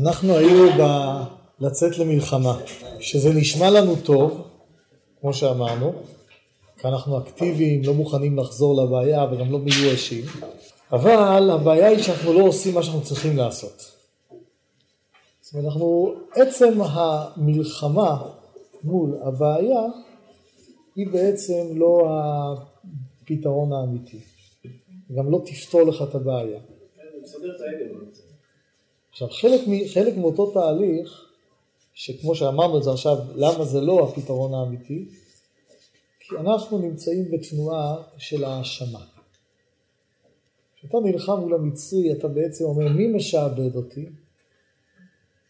אנחנו היינו ב... לצאת למלחמה, שזה נשמע לנו טוב, כמו שאמרנו, כי אנחנו אקטיביים, לא מוכנים לחזור לבעיה וגם לא מיואשים, אבל הבעיה היא שאנחנו לא עושים מה שאנחנו צריכים לעשות. זאת אומרת, אנחנו, עצם המלחמה מול הבעיה היא בעצם לא הפתרון האמיתי. גם לא תפתור לך את הבעיה. עכשיו, חלק, חלק מאותו תהליך, שכמו שאמרנו את זה עכשיו, למה זה לא הפתרון האמיתי? כי אנחנו נמצאים בתנועה של האשמה. כשאתה נלחם מול המצרי, אתה בעצם אומר, מי משעבד אותי?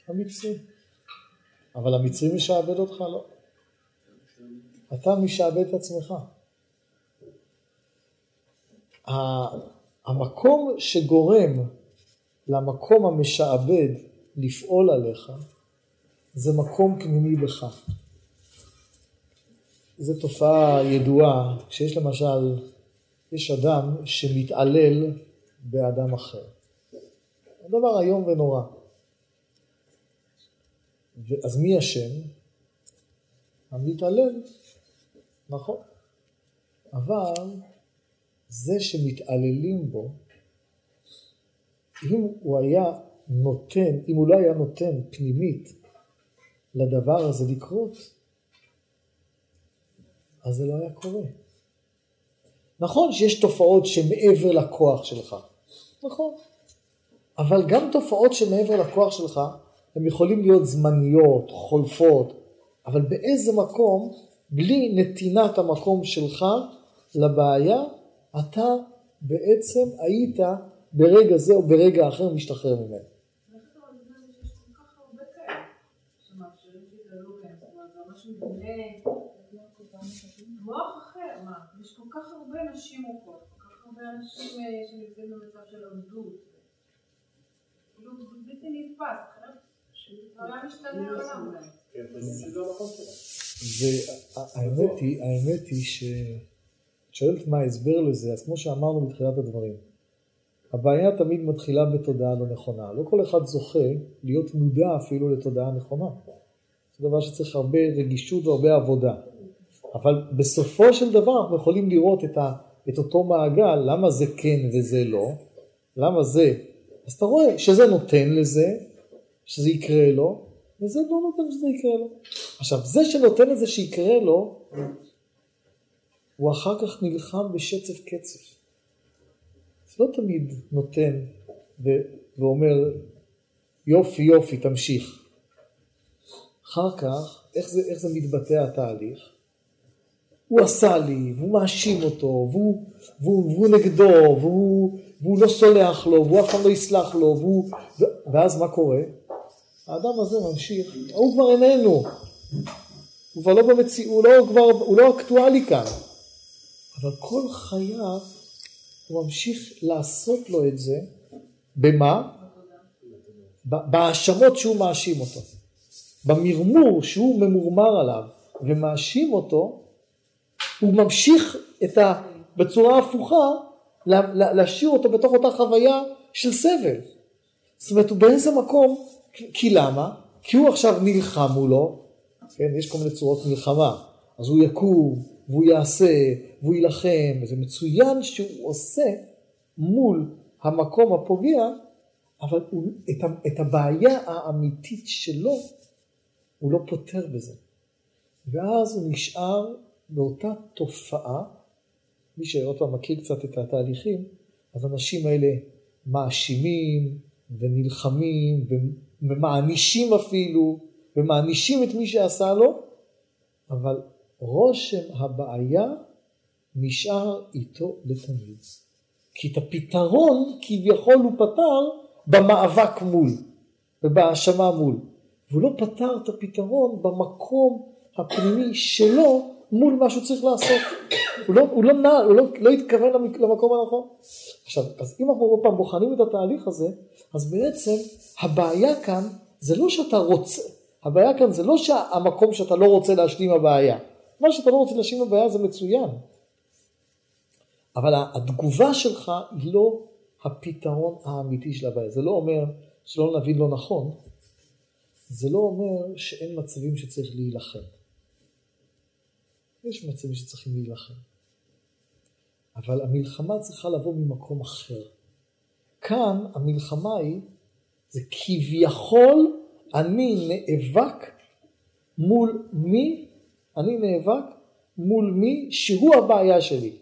המצרי. אבל המצרי משעבד אותך? לא. אתה משעבד את עצמך. המקום שגורם למקום המשעבד לפעול עליך, זה מקום פנימי בך. זו תופעה ידועה, כשיש למשל, יש אדם שמתעלל באדם אחר. דבר איום ונורא. אז מי אשם? המתעלל, נכון. אבל זה שמתעללים בו, אם הוא היה נותן, אם הוא לא היה נותן פנימית לדבר הזה לקרות, אז זה לא היה קורה. נכון שיש תופעות שמעבר לכוח שלך, נכון, אבל גם תופעות שמעבר לכוח שלך, הן יכולים להיות זמניות, חולפות, אבל באיזה מקום, בלי נתינת המקום שלך לבעיה, אתה בעצם היית ברגע זה או ברגע אחר משתחרר ממנו. והאמת היא, האמת היא ש... שואלת מה ההסבר לזה, אז כמו שאמרנו בתחילת הדברים, הבעיה תמיד מתחילה בתודעה לא נכונה. לא כל אחד זוכה להיות מודע אפילו לתודעה נכונה. זה דבר שצריך הרבה רגישות והרבה עבודה. אבל בסופו של דבר אנחנו יכולים לראות את, ה, את אותו מעגל, למה זה כן וזה לא, למה זה, אז אתה רואה שזה נותן לזה, שזה יקרה לו, וזה לא נותן שזה יקרה לו. עכשיו, זה שנותן לזה שיקרה לו, הוא אחר כך נלחם בשצף קצף. לא תמיד נותן ו- ואומר יופי יופי תמשיך. אחר כך, איך זה, איך זה מתבטא התהליך? הוא עשה לי, והוא מאשים אותו, והוא, והוא, והוא נגדו, והוא, והוא לא סולח לו, והוא אף פעם לא יסלח לו, והוא... ואז מה קורה? האדם הזה ממשיך, הוא כבר איננו, הוא כבר לא במציאות, הוא, לא, הוא לא אקטואלי כאן. אבל כל חייו הוא ממשיך לעשות לו את זה, במה? בהאשמות שהוא מאשים אותו. במרמור שהוא ממורמר עליו ומאשים אותו, הוא ממשיך את ה... בצורה הפוכה להשאיר אותו בתוך אותה חוויה של סבל. זאת אומרת, הוא באיזה מקום, כי למה? כי הוא עכשיו נלחם מולו, כן, יש כל מיני צורות מלחמה, אז הוא יקום, והוא יעשה, והוא יילחם, וזה מצוין שהוא עושה מול המקום הפוגע, אבל הוא, את, את הבעיה האמיתית שלו, הוא לא פותר בזה. ואז הוא נשאר באותה תופעה, מי שעוד פעם מכיר קצת את התהליכים, אז האנשים האלה מאשימים ונלחמים ומענישים אפילו, ומענישים את מי שעשה לו, אבל רושם הבעיה נשאר איתו לתמיד. כי את הפתרון כביכול הוא פתר במאבק מול ובהאשמה מול. והוא לא פתר את הפתרון במקום הפנימי שלו מול מה שהוא צריך לעשות. הוא לא, הוא לא נע, הוא לא, לא התכוון למקום הנכון. עכשיו, אז אם אנחנו עוד פעם בוחנים את התהליך הזה, אז בעצם הבעיה כאן זה לא שאתה רוצה, הבעיה כאן זה לא שהמקום שאתה לא רוצה להשלים הבעיה. מה שאתה לא רוצה להשלים בבעיה זה מצוין. אבל התגובה שלך היא לא הפתרון האמיתי של הבעיה. זה לא אומר שלא נבין לא נכון, זה לא אומר שאין מצבים שצריך להילחם. יש מצבים שצריכים להילחם. אבל המלחמה צריכה לבוא ממקום אחר. כאן המלחמה היא, זה כביכול אני נאבק מול מי, אני נאבק מול מי שהוא הבעיה שלי.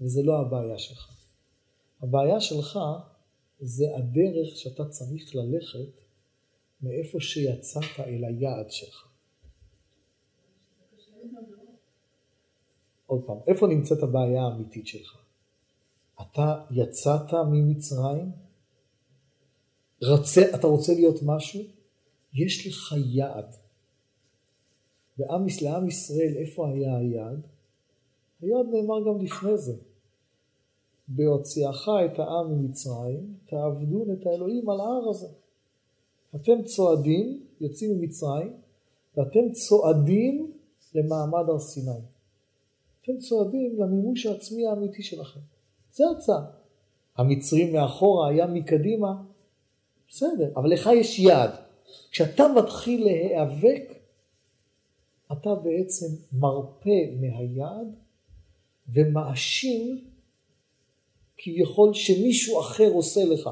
וזה לא הבעיה שלך. הבעיה שלך זה הדרך שאתה צריך ללכת מאיפה שיצאת אל היעד שלך. עוד פעם, איפה נמצאת הבעיה האמיתית שלך? אתה יצאת ממצרים? רוצה, אתה רוצה להיות משהו? יש לך יעד. לעם, לעם ישראל, איפה היה היעד? היעד נאמר גם לפני זה. בהוציאך את העם ממצרים, תעבדון את האלוהים על ההר הזה. אתם צועדים, יוצאים ממצרים, ואתם צועדים למעמד הר סיני. אתם צועדים למימוש העצמי האמיתי שלכם. זה הצעה. המצרים מאחורה, היה מקדימה, בסדר, אבל לך יש יעד. כשאתה מתחיל להיאבק, אתה בעצם מרפה מהיעד ומאשים כביכול שמישהו אחר עושה לך.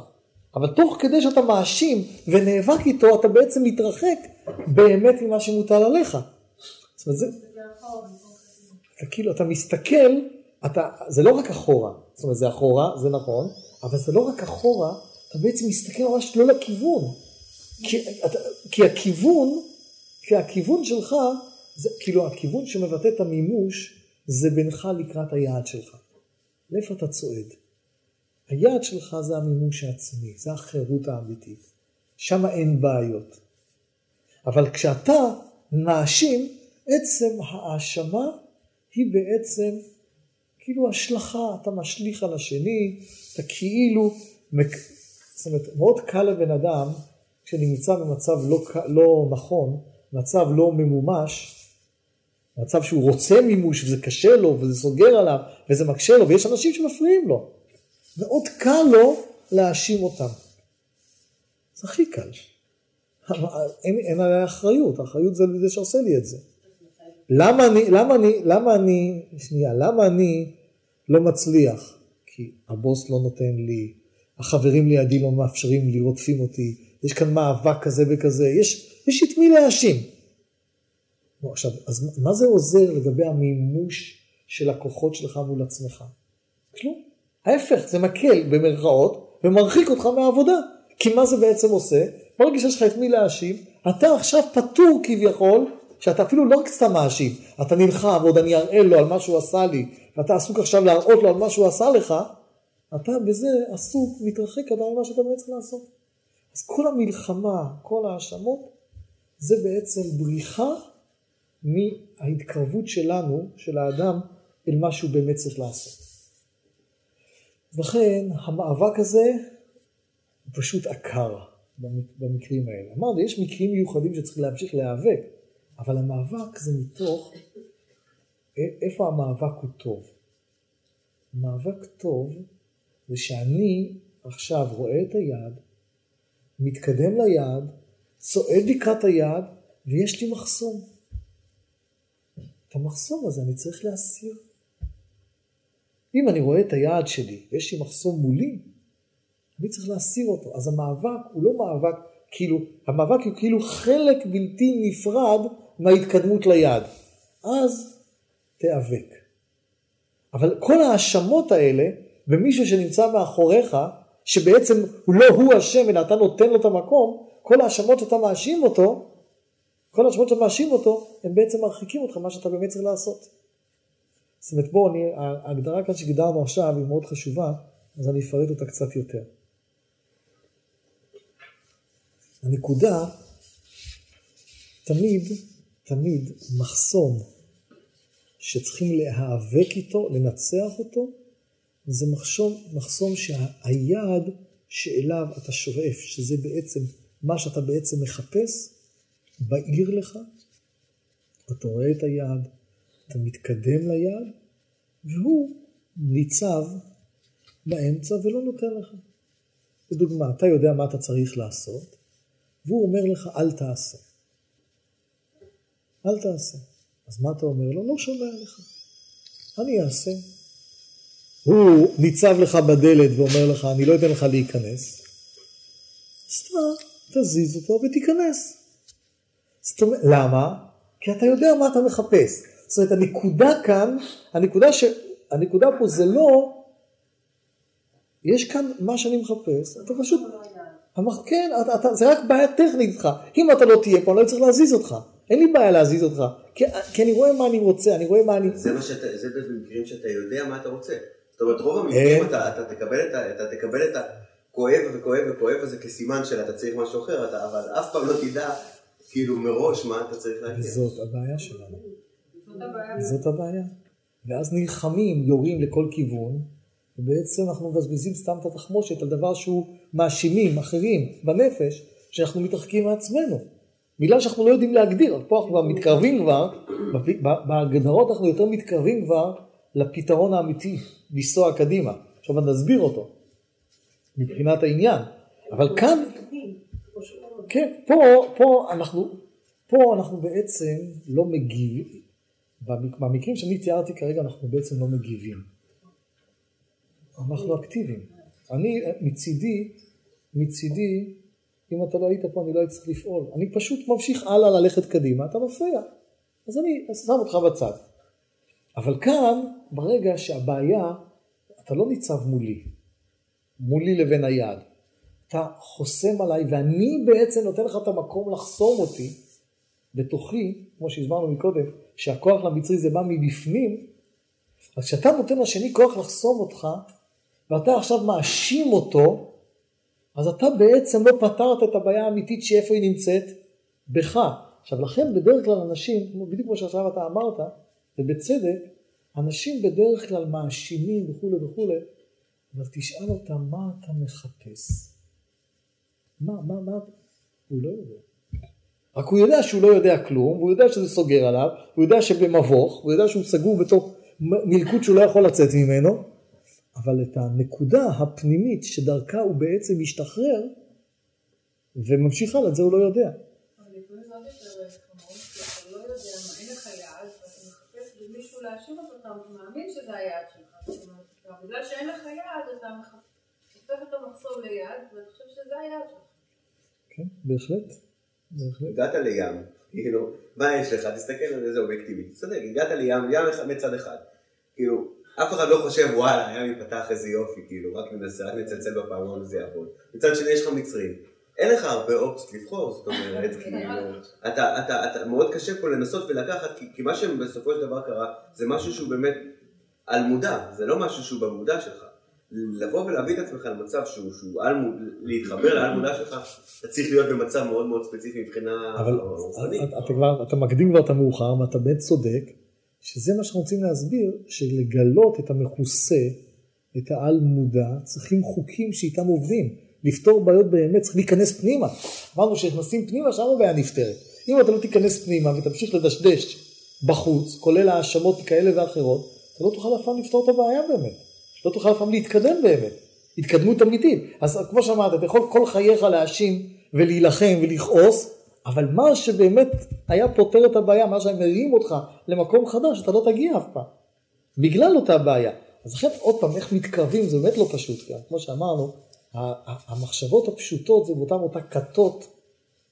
אבל תוך כדי שאתה מאשים ונאבק איתו, אתה בעצם מתרחק באמת ממה שמוטל עליך. זאת אומרת, זה... אתה כאילו, אתה מסתכל, אתה, זה לא רק אחורה, זאת אומרת, זה אחורה, זה נכון, אבל זה לא רק אחורה, אתה בעצם מסתכל ממש לא לכיוון. כי, אתה, כי הכיוון, כי הכיוון שלך, זה, כאילו הכיוון שמבטא את המימוש, זה בינך לקראת היעד שלך. לאיפה אתה צועד? היעד שלך זה המימוש העצמי, זה החירות האמיתית. שם אין בעיות. אבל כשאתה מאשים, עצם האשמה היא בעצם כאילו השלכה, אתה משליך על השני, אתה כאילו, זאת אומרת, מאוד קל לבן אדם, כשנמצא במצב לא, לא נכון, מצב לא ממומש, מצב שהוא רוצה מימוש וזה קשה לו וזה סוגר עליו וזה מקשה לו ויש אנשים שמפריעים לו. מאוד קל לו להאשים אותם. זה הכי קל. אין, אין עליה אחריות, האחריות זה זה שעושה לי את זה. למה אני, למה אני, למה אני, שנייה, למה אני לא מצליח? כי הבוס לא נותן לי, החברים לידי לא מאפשרים לי, רודפים אותי, יש כאן מאבק כזה וכזה, יש, יש את מי להאשים. עכשיו, אז מה זה עוזר לגבי המימוש של הכוחות שלך מול עצמך? כלום. ההפך, זה מקל במרכאות ומרחיק אותך מהעבודה. כי מה זה בעצם עושה? ברגע שיש לך את מי להאשים, אתה עכשיו פטור כביכול, שאתה אפילו לא רק סתם מאשים, אתה נלחם ועוד אני אראה לו על מה שהוא עשה לי, ואתה עסוק עכשיו להראות לו על מה שהוא עשה לך, אתה בזה עסוק, מתרחק עדיין ממה שאתה באמת צריך לעשות. אז כל המלחמה, כל ההאשמות, זה בעצם בריחה מההתקרבות שלנו, של האדם, אל מה שהוא באמת צריך לעשות. לכן המאבק הזה הוא פשוט עקר במקרים האלה. אמרנו, יש מקרים מיוחדים שצריך להמשיך להיאבק, אבל המאבק זה מתוך איפה המאבק הוא טוב. מאבק טוב זה שאני עכשיו רואה את היעד, מתקדם ליעד, צועד לקראת היעד, ויש לי מחסום. המחסום הזה אני צריך להסיר. אם אני רואה את היעד שלי ויש לי מחסום מולי, אני צריך להסיר אותו. אז המאבק הוא לא מאבק, כאילו, המאבק הוא כאילו חלק בלתי נפרד מההתקדמות ליעד. אז תיאבק. אבל כל ההאשמות האלה במישהו שנמצא מאחוריך, שבעצם הוא לא הוא אשם אלא אתה נותן לו את המקום, כל ההאשמות שאתה מאשים אותו, כל ההאשמות שאתה מאשים אותו, הם בעצם מרחיקים אותך מה שאתה באמת צריך לעשות. זאת אומרת, בואו, ההגדרה כאן שגידרנו עכשיו היא מאוד חשובה, אז אני אפרט אותה קצת יותר. הנקודה, תמיד, תמיד מחסום שצריכים להיאבק איתו, לנצח אותו, זה מחסום, מחסום שהיעד שאליו אתה שואף, שזה בעצם מה שאתה בעצם מחפש, בעיר לך, אתה רואה את היעד, אתה מתקדם ליעד, והוא ניצב באמצע ולא נותן לך. לדוגמה, אתה יודע מה אתה צריך לעשות, והוא אומר לך אל תעשה. אל תעשה. אז מה אתה אומר לו? לא שומע לך. אני אעשה. הוא ניצב לך בדלת ואומר לך, אני לא אתן לך להיכנס. אתה תזיז אותו ותיכנס. זאת אומרת, למה? כי אתה יודע מה אתה מחפש. זאת אומרת, הנקודה כאן, הנקודה, ש... הנקודה פה זה לא, יש כאן מה שאני מחפש, אתה פשוט, כן, אתה, אתה, זה רק בעיה טכנית איתך. אם אתה לא תהיה פה, אני לא צריך להזיז אותך. אין לי בעיה להזיז אותך. כי, כי אני רואה מה אני רוצה, אני רואה מה אני... זה מה שאתה, זה במקרים שאתה יודע מה אתה רוצה. זאת אומרת, רוב המקרים אתה, אתה, תקבל את ה, אתה תקבל את הכואב וכואב וכואב הזה כסימן של אתה צריך משהו אחר, אתה, אבל אף פעם לא תדע כאילו מראש מה אתה צריך להגיע. זאת הבעיה שלנו. זאת הבעיה. ואז נלחמים, יורים לכל כיוון, ובעצם אנחנו מבזבזים סתם את התחמושת על דבר שהוא מאשימים אחרים בנפש, שאנחנו מתרחקים מעצמנו. בגלל שאנחנו לא יודעים להגדיר, פה אנחנו כבר מתקרבים כבר, בהגדרות אנחנו יותר מתקרבים כבר לפתרון האמיתי, לנסוע קדימה. עכשיו נסביר אותו, מבחינת העניין. אבל כאן, כן, פה, פה אנחנו, פה אנחנו בעצם לא מגיבים, במקרים שאני תיארתי כרגע אנחנו בעצם לא מגיבים. אנחנו אקטיביים. אני מצידי, מצידי, אם אתה לא היית פה אני לא הייתי צריך לפעול. אני פשוט ממשיך הלאה ללכת קדימה, אתה מפריע. אז אני שם אותך בצד. אבל כאן, ברגע שהבעיה, אתה לא ניצב מולי, מולי לבין היד. אתה חוסם עליי ואני בעצם נותן לך את המקום לחסום אותי בתוכי, כמו שהסברנו מקודם, שהכוח למצרי זה בא מבפנים, אז כשאתה נותן לשני כוח לחסום אותך, ואתה עכשיו מאשים אותו, אז אתה בעצם לא פתרת את הבעיה האמיתית שאיפה היא נמצאת? בך. עכשיו לכן בדרך כלל אנשים, בדיוק כמו שעכשיו אתה אמרת, ובצדק, אנשים בדרך כלל מאשימים וכולי וכולי, אבל תשאל אותם מה אתה מחפש. מה, מה, מה, הוא לא יודע. רק הוא יודע שהוא לא יודע כלום, והוא יודע שזה סוגר עליו, הוא יודע שבמבוך, הוא יודע שהוא סגור בתוך מלכוד שהוא לא יכול לצאת ממנו, אבל את הנקודה הפנימית שדרכה הוא בעצם משתחרר וממשיך הלאה, את זה הוא לא יודע. להאשים אותו, אתה מאמין שזה היעד שלך. בגלל שאין לך יעד, אתה הופך את המחסום ליעד, ואתה חושב שזה היעד שלך. כן, בהחלט. הגעת לים, כאילו, מה יש לך? תסתכל על איזה אובייקטיבית. צודק, הגעת לים, ים מצד אחד. כאילו, אף אחד לא חושב, וואלה, הים ייפתח איזה יופי, כאילו, רק ננסה, רק נצלצל בפעמון וזה יעבוד. מצד שני, יש לך מצרים. אין לך הרבה אופציות לבחור, זאת אומרת, כאילו, אתה, אתה, אתה, מאוד קשה פה לנסות ולקחת, כי, כי מה שבסופו של דבר קרה, זה משהו שהוא באמת על מודע, זה לא משהו שהוא במודע שלך. לבוא ולהביא את עצמך למצב שהוא, שהוא על מודע, להתחבר לעל מודע שלך, אתה צריך להיות במצב מאוד מאוד ספציפי מבחינה אבל אתה כבר, אתה מקדים כבר את המאוחר, ואתה באמת צודק, שזה מה שאנחנו רוצים להסביר, שלגלות את המכוסה, את העל מודע, צריכים חוקים שאיתם עובדים. לפתור בעיות באמת צריך להיכנס פנימה. אמרנו שנכנסים פנימה, שם הבעיה נפתרת. אם אתה לא תיכנס פנימה ותמשיך לדשדש בחוץ, כולל האשמות כאלה ואחרות, אתה לא תוכל אף פעם לפתור את הבעיה באמת. לא תוכל אף פעם להתקדם באמת. התקדמות אמיתית. אז כמו שאמרת, אתה יכול כל חייך להאשים ולהילחם ולכעוס, אבל מה שבאמת היה פותר את הבעיה, מה שמרים אותך למקום חדש, אתה לא תגיע אף פעם. בגלל אותה בעיה. אז לכן עוד פעם, איך מתקרבים זה באמת לא פשוט כאן. כמו שאמרנו, המחשבות הפשוטות זה באותן אותה כתות,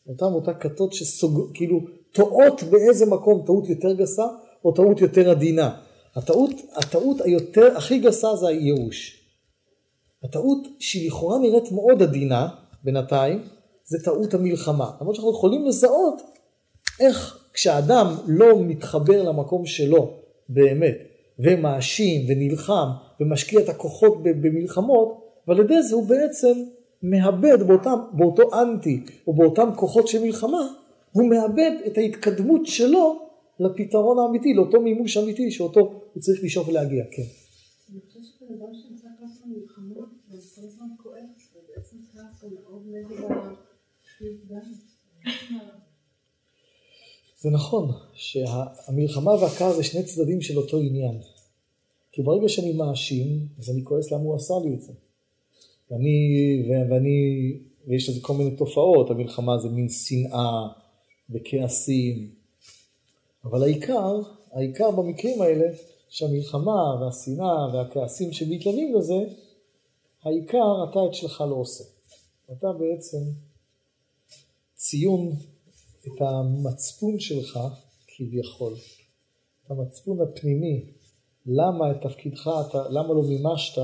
אותן אותה כתות שכאילו טועות באיזה מקום, טעות יותר גסה או טעות יותר עדינה. הטעות, הטעות היותר, הכי גסה זה הייאוש. הטעות שהיא לכאורה נראית מאוד עדינה בינתיים, זה טעות המלחמה. למרות שאנחנו יכולים לזהות איך כשאדם לא מתחבר למקום שלו באמת, ומאשים ונלחם ומשקיע את הכוחות במלחמות, ועל ידי זה הוא בעצם מאבד באותם, באותו אנטי או באותם כוחות של מלחמה, הוא מאבד את ההתקדמות שלו לפתרון האמיתי, לאותו מימוש אמיתי שאותו הוא צריך לשאוף ולהגיע, כן. אני חושבת שבן אדם שנמצא ככה במלחמות, וכל הזמן כואב, ובעצם כעס הוא מאוד נגד זה נכון שהמלחמה והכעס זה שני צדדים של אותו עניין. כי ברגע שאני מאשים, אז אני כועס למה הוא עשה לי את זה. ואני, ואני ויש לזה כל מיני תופעות, המלחמה זה מין שנאה וכעסים, אבל העיקר, העיקר במקרים האלה, שהמלחמה והשנאה והכעסים שמתלווים לזה, העיקר אתה את שלך לא עושה. אתה בעצם ציון את המצפון שלך כביכול, את המצפון הפנימי, למה את תפקידך, אתה, למה לא מימשת,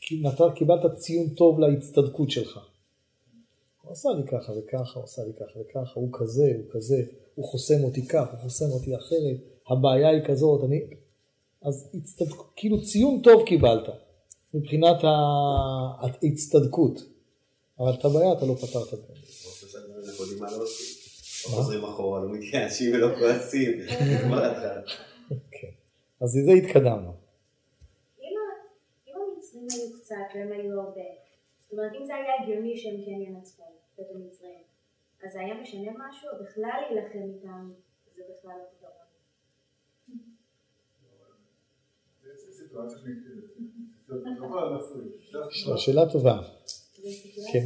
כי נתת, קיבלת ציון טוב להצטדקות שלך. הוא עשה לי ככה וככה, הוא עשה לי ככה וככה, הוא כזה, הוא כזה, הוא חוסם אותי כך, הוא חוסם אותי אחרת, הבעיה היא כזאת, אני... אז הצטדק, כאילו ציון טוב קיבלת, מבחינת ההצטדקות, אבל את הבעיה אתה לא פתרת באמת. חוזרים אחורה, לא מתייאשים ולא כועסים, כבר התחלה. כן, אז לזה התקדמנו. אם המצרים היו קצת והם היו הרבה, זאת אומרת אם זה היה הגיוני שהם כן ינצחו את המצרים, אז זה היה משנה משהו, בכלל להילחם איתם, זה בכלל לא פתרון. שאלה טובה. כן.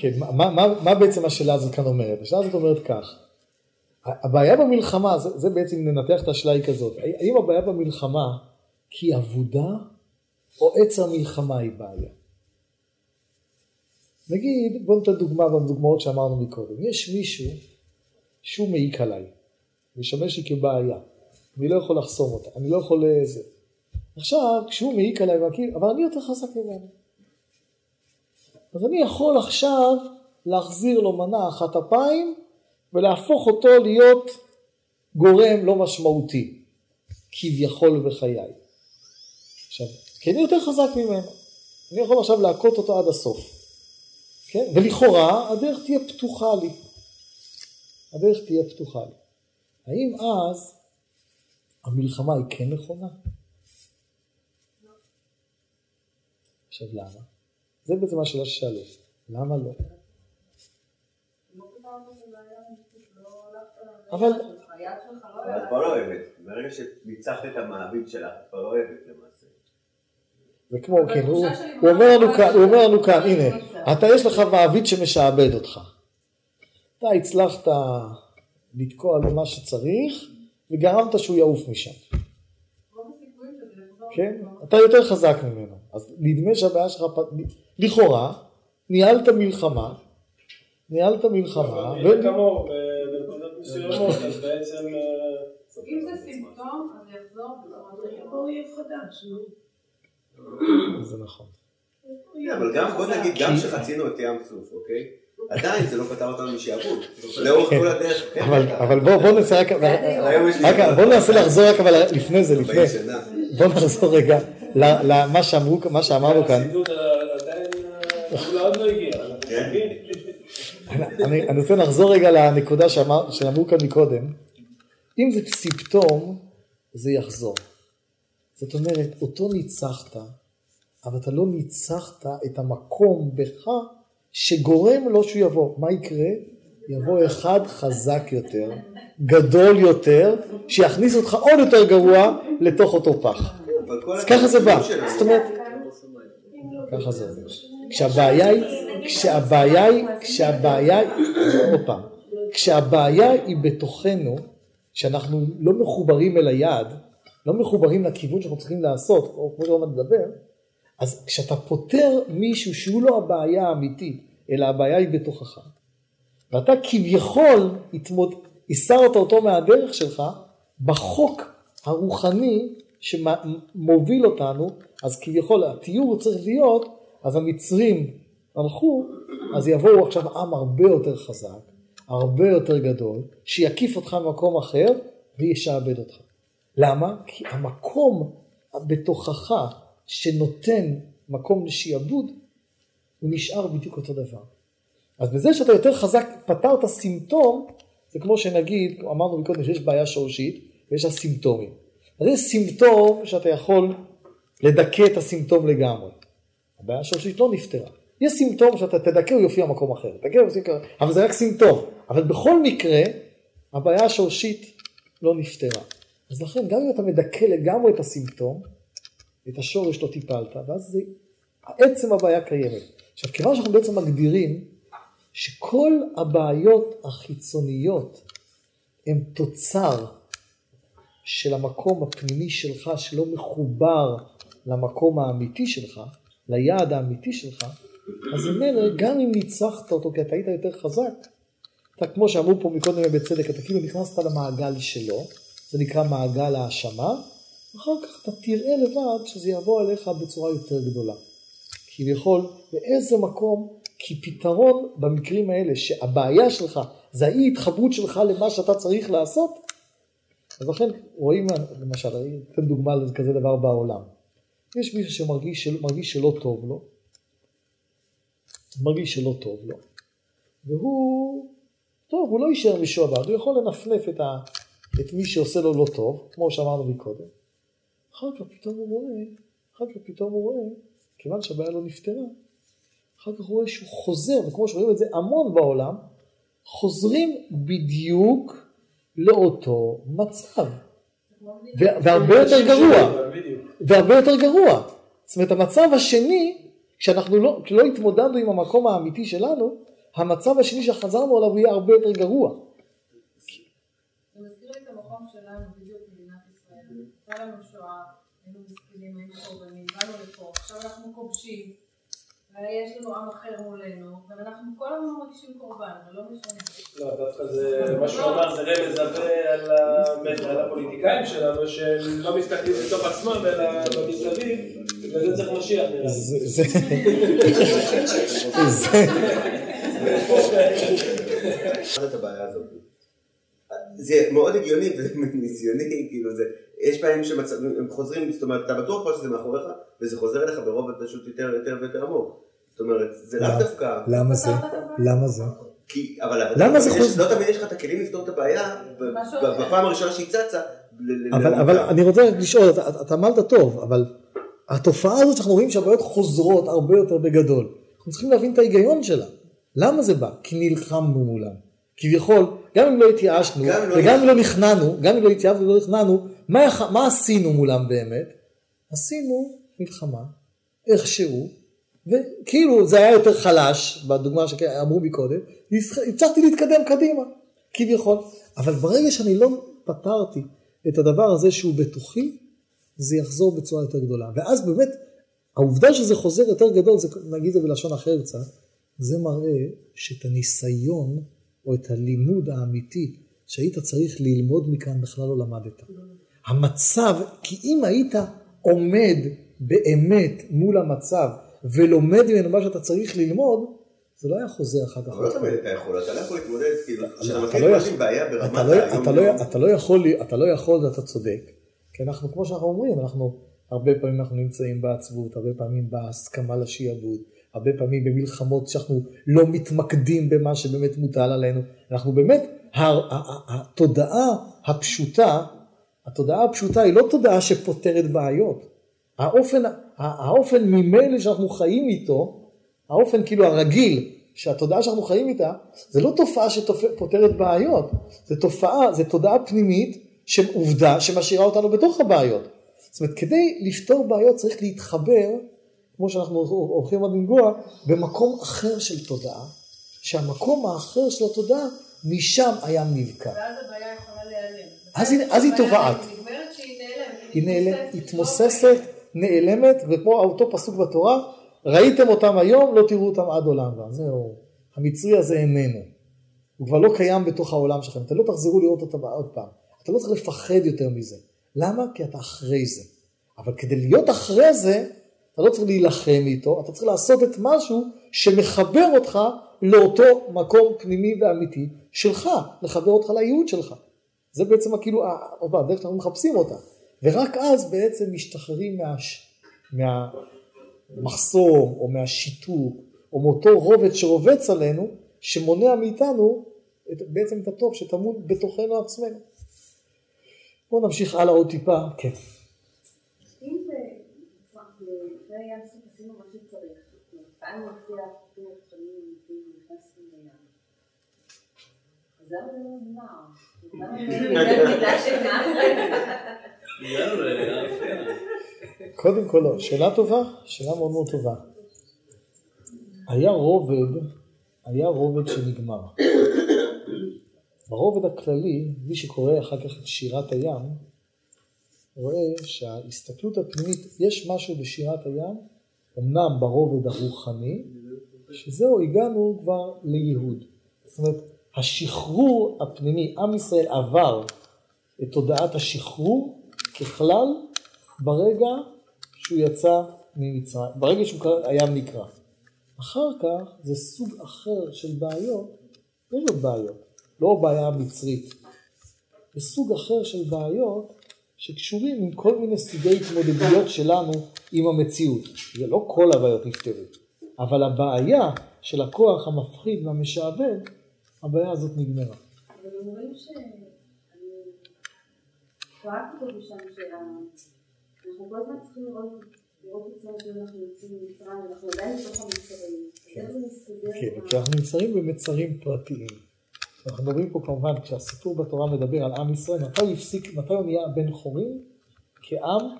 כן, מה, מה, מה בעצם השאלה הזאת כאן אומרת? השאלה הזאת אומרת כך, הבעיה במלחמה, זה, זה בעצם ננתח את השאלה היא כזאת, האם הבעיה במלחמה כי אבודה או עץ המלחמה היא בעיה? נגיד, בוא ניתן דוגמה בדוגמאות שאמרנו מקודם, יש מישהו שהוא מעיק עליי, משמש לי כבעיה, אני לא יכול לחסום אותה, אני לא יכול לזה. עכשיו, כשהוא מעיק עליי, אבל אני יותר חזק ממנו. אז אני יכול עכשיו להחזיר לו מנה אחת אפיים ולהפוך אותו להיות גורם לא משמעותי, כביכול בחיי. עכשיו, כי אני יותר חזק ממנו, אני יכול עכשיו להכות אותו עד הסוף, כן? ולכאורה הדרך תהיה פתוחה לי. הדרך תהיה פתוחה לי. האם אז המלחמה היא כן נכונה? עכשיו למה? זה בעצם השאלה ששאלו, למה לא? אבל... את כבר לא אוהבת, ברגע שניצחת את המעביד שלך, את כבר לא אוהבת למעשה. זה כמו, כן, הוא אומר לנו כאן, הוא אומר לנו כאן, הנה, אתה יש לך מעביד שמשעבד אותך. אתה הצלחת לתקוע לו מה שצריך, וגרמת שהוא יעוף משם. כן? אתה יותר חזק ממנו. אז נדמה שהבעיה שלך, לכאורה, ניהלת מלחמה, ניהלת מלחמה, ו... כמוהו, בנקודות מסוימות, אז בעצם... אם זה סימפטום, אז יחזור בצורה יהיה חדש, זה נכון. אבל גם, בוא נגיד, גם שחצינו את ים סוף, אוקיי? עדיין זה לא פתר אותנו משעבוד. לאורך כל הדרך. אבל בוא נעשה רק, בוא ננסה לחזור רק, אבל לפני זה, לפני. בוא נחזור רגע למה שאמרו, מה שאמרנו כאן. אני רוצה לחזור רגע לנקודה שאמרו כאן מקודם. אם זה סימפטום, זה יחזור. זאת אומרת, אותו ניצחת, אבל אתה לא ניצחת את המקום בך שגורם לו שהוא יבוא. מה יקרה? יבוא אחד חזק יותר, גדול יותר, שיכניס אותך עוד יותר גרוע לתוך אותו פח. אז ככה זה בא. זאת אומרת, ככה זה עובד. כשהבעיה היא, כשהבעיה היא, כשהבעיה היא, עוד פעם, כשהבעיה היא בתוכנו, שאנחנו לא מחוברים אל היעד, לא מחוברים לכיוון שאנחנו צריכים לעשות, או כמו שאומר מדבר, אז כשאתה פותר מישהו שהוא לא הבעיה האמיתית, אלא הבעיה היא בתוכך, ואתה כביכול התמוד... הסרת אותו מהדרך שלך, בחוק הרוחני שמוביל אותנו, אז כביכול התיאור צריך להיות, אז המצרים הלכו, אז יבואו עכשיו עם הרבה יותר חזק, הרבה יותר גדול, שיקיף אותך ממקום אחר וישעבד אותך. למה? כי המקום בתוכך שנותן מקום לשעבוד, הוא נשאר בדיוק אותו דבר. אז בזה שאתה יותר חזק, פתרת סימפטום, זה כמו שנגיד, אמרנו מקודם שיש בעיה שורשית ויש לה סימפטומים. אז יש סימפטום שאתה יכול לדכא את הסימפטום לגמרי. הבעיה השורשית לא נפתרה. יש סימפטום שאתה תדכא הוא יופיע במקום אחר. תדכא הוא יופיע אבל זה רק סימפטום. אבל בכל מקרה, הבעיה השורשית לא נפתרה. אז לכן גם אם אתה מדכא לגמרי את הסימפטום, את השורש לא טיפלת, ואז זה, עצם הבעיה קיימת. עכשיו, כיוון שאנחנו בעצם מגדירים שכל הבעיות החיצוניות הן תוצר של המקום הפנימי שלך שלא מחובר למקום האמיתי שלך, ליעד האמיתי שלך, אז ממילא גם אם ניצחת אותו כי אתה היית יותר חזק, אתה כמו שאמרו פה מקודם בצדק, אתה כאילו נכנסת למעגל שלו, זה נקרא מעגל האשמה, אחר כך אתה תראה לבד שזה יבוא עליך בצורה יותר גדולה. כביכול, באיזה מקום, כי פתרון במקרים האלה, שהבעיה שלך זה האי התחברות שלך למה שאתה צריך לעשות, אז לכן רואים, למשל, אני אתן דוגמה לכזה דבר בעולם. יש מישהו שמרגיש של, שלא טוב לו, מרגיש שלא טוב לו, והוא, טוב, הוא לא יישאר משועבד, הוא יכול לנפנף את, ה, את מי שעושה לו לא טוב, כמו שאמרנו מקודם. אחר כך פתאום הוא רואה, אחר כך פתאום הוא רואה, כיוון שהבעיה לא נפתרה, אחר כך הוא רואה שהוא חוזר, וכמו שרואים את זה המון בעולם, חוזרים בדיוק לאותו מצב. והרבה יותר גרוע. והרבה יותר גרוע. זאת אומרת, המצב השני, כשאנחנו לא, לא התמודדנו עם המקום האמיתי שלנו, המצב השני שחזרנו עליו יהיה הרבה יותר גרוע. זה מזכיר לי את המקום שלנו בדיוק במדינת ישראל. הייתה לנו שואה, היינו מסכנים, היינו קורבנים, באנו לפה, עכשיו אנחנו כובשים, ויש לנו עם אחר מולנו, ואנחנו כל הזמן מרגישים קורבן, זה לא משנה. לא, דווקא זה, מה שהוא אמר זה רמז הרבה על הפוליטיקאים שלנו, שהם לא מסתכלים בתוך עצמם, אלא במסביב, בגלל זה צריך משיח נראה לי. זה, זה, זה, מה את הבעיה הזאת? זה מאוד הגיוני וניסיוני, כאילו זה, יש פעמים שהם חוזרים, זאת אומרת, אתה בטוח כבר שזה מאחוריך, וזה חוזר אליך ברובד פשוט יותר יותר ויותר עמוק. זאת אומרת, זה לאו? דווקא, למה זה? למה זה? כי, אבל למה זה חוזר? לא תמיד יש לך את הכלים לפתור את הבעיה. בפעם הראשונה שהיא צצה, אבל, אני רוצה רק לשאול, אתה, אתה אמרת טוב, אבל התופעה הזאת שאנחנו רואים שהבעיות חוזרות הרבה יותר בגדול, אנחנו צריכים להבין את ההיגיון שלה. למה זה בא? כי נלחמנו מולם. כביכול, גם אם לא התייאשנו, גם לא וגם אם לא נכנענו, גם אם לא התייאשנו ולא נכנענו, מה, מה עשינו מולם באמת? עשינו מלחמה, איכשהו, וכאילו זה היה יותר חלש, בדוגמה שאמרו מקודם, הצלחתי להתקדם קדימה, כביכול. אבל ברגע שאני לא פתרתי את הדבר הזה שהוא בתוכי, זה יחזור בצורה יותר גדולה. ואז באמת, העובדה שזה חוזר יותר גדול, זה, נגיד זה בלשון אחר קצת, זה מראה שאת הניסיון או את הלימוד האמיתי שהיית צריך ללמוד מכאן בכלל לא למדת. המצב, כי אם היית עומד באמת מול המצב ולומד ממנו מה שאתה צריך ללמוד, זה לא היה חוזר אחר כך. אבל לא תמיד אתה יכול, אתה לא יכול להתמודד, כאילו, כשאתה אתה מתחיל לא יכול- עם בעיה ברמת אתה לא- היום אתה לא- יכול, אתה לא יכול, אתה צודק, כי אנחנו, כמו שאנחנו אומרים, אנחנו, הרבה פעמים אנחנו נמצאים בעצבות, הרבה פעמים בהסכמה לשעבוד, הרבה פעמים במלחמות שאנחנו לא מתמקדים במה שבאמת מוטל עלינו, אנחנו באמת, התודעה הפשוטה, התודעה הפשוטה היא לא תודעה שפותרת בעיות. האופן, האופן ממילא שאנחנו חיים איתו, האופן כאילו הרגיל, שהתודעה שאנחנו חיים איתה, זה לא תופעה שפותרת בעיות, זה תופעה, זה תודעה פנימית, שעובדה שמשאירה אותנו בתוך הבעיות. זאת אומרת, כדי לפתור בעיות צריך להתחבר, כמו שאנחנו הולכים לנגוע, במקום אחר של תודעה, שהמקום האחר של התודעה, משם הים נבקע. ואז הבעיה יכולה להיעלם. אז היא- אז היא. נגמרת שהיא נעלמת. היא נעלמת, היא מתמוססת, נעלמת, וכמו אותו פסוק בתורה, ראיתם אותם היום, לא תראו אותם עד עולם. זהו, המצרי הזה איננו. הוא כבר לא קיים בתוך העולם שלכם, אתם לא תחזרו לראות אותם עוד פעם. אתה לא צריך לפחד יותר מזה. למה? כי אתה אחרי זה. אבל כדי להיות אחרי זה, אתה לא צריך להילחם איתו, אתה צריך לעשות את משהו שמחבר אותך לאותו מקום פנימי ואמיתי שלך, לחבר אותך לייעוד שלך. זה בעצם כאילו, עוד פעם, הדרך שאנחנו מחפשים אותה. ורק אז בעצם משתחררים מהש... מהמחסום, או מהשיתוק, או מאותו רובד שרובץ עלינו, שמונע מאיתנו את, בעצם את הטוב שטמון בתוכנו עצמנו. בואו נמשיך הלאה עוד טיפה. כן. אם זה, זה היה סוף עשינו מה שצריך, פעם מופיע פתוח שנים כאילו נכנסנו לים. אז למה זה לא נגמר? למה זה לא מידה של נחל? הגענו לאפריל. קודם כל לא, שאלה טובה, שאלה מאוד מאוד טובה. היה רובד, היה רובד שנגמר. ברובד הכללי, מי שקורא אחר כך את שירת הים, רואה שההסתכלות הפנימית, יש משהו בשירת הים, אמנם ברובד הרוחני, שזהו, הגענו כבר לייהוד. זאת אומרת, השחרור הפנימי, עם ישראל עבר את תודעת השחרור ככלל ברגע שהוא יצא ממצרים, ברגע שהוא הים נקרא. אחר כך זה סוג אחר של בעיות, יש עוד בעיות, לא בעיה מצרית, זה סוג אחר של בעיות שקשורים עם כל מיני סוגי התמודדויות שלנו עם המציאות. זה לא כל הבעיות נפתרו, אבל הבעיה של הכוח המפחיד והמשעבד, הבעיה הזאת נגמרה. אבל אומרים ש... אני קראתי פה ושם שאנחנו כל הזמן צריכים לראות לראות עצמנו שאנחנו יוצאים ממצרים, אנחנו עדיין בתוך המצרים. איך זה מסתדר? כן, כי אנחנו נמצאים במצרים פרטיים. אנחנו מדברים פה כמובן, כשהסיפור בתורה מדבר על עם ישראל, מתי הוא הפסיק, מתי הוא נהיה בן חורים? כעם,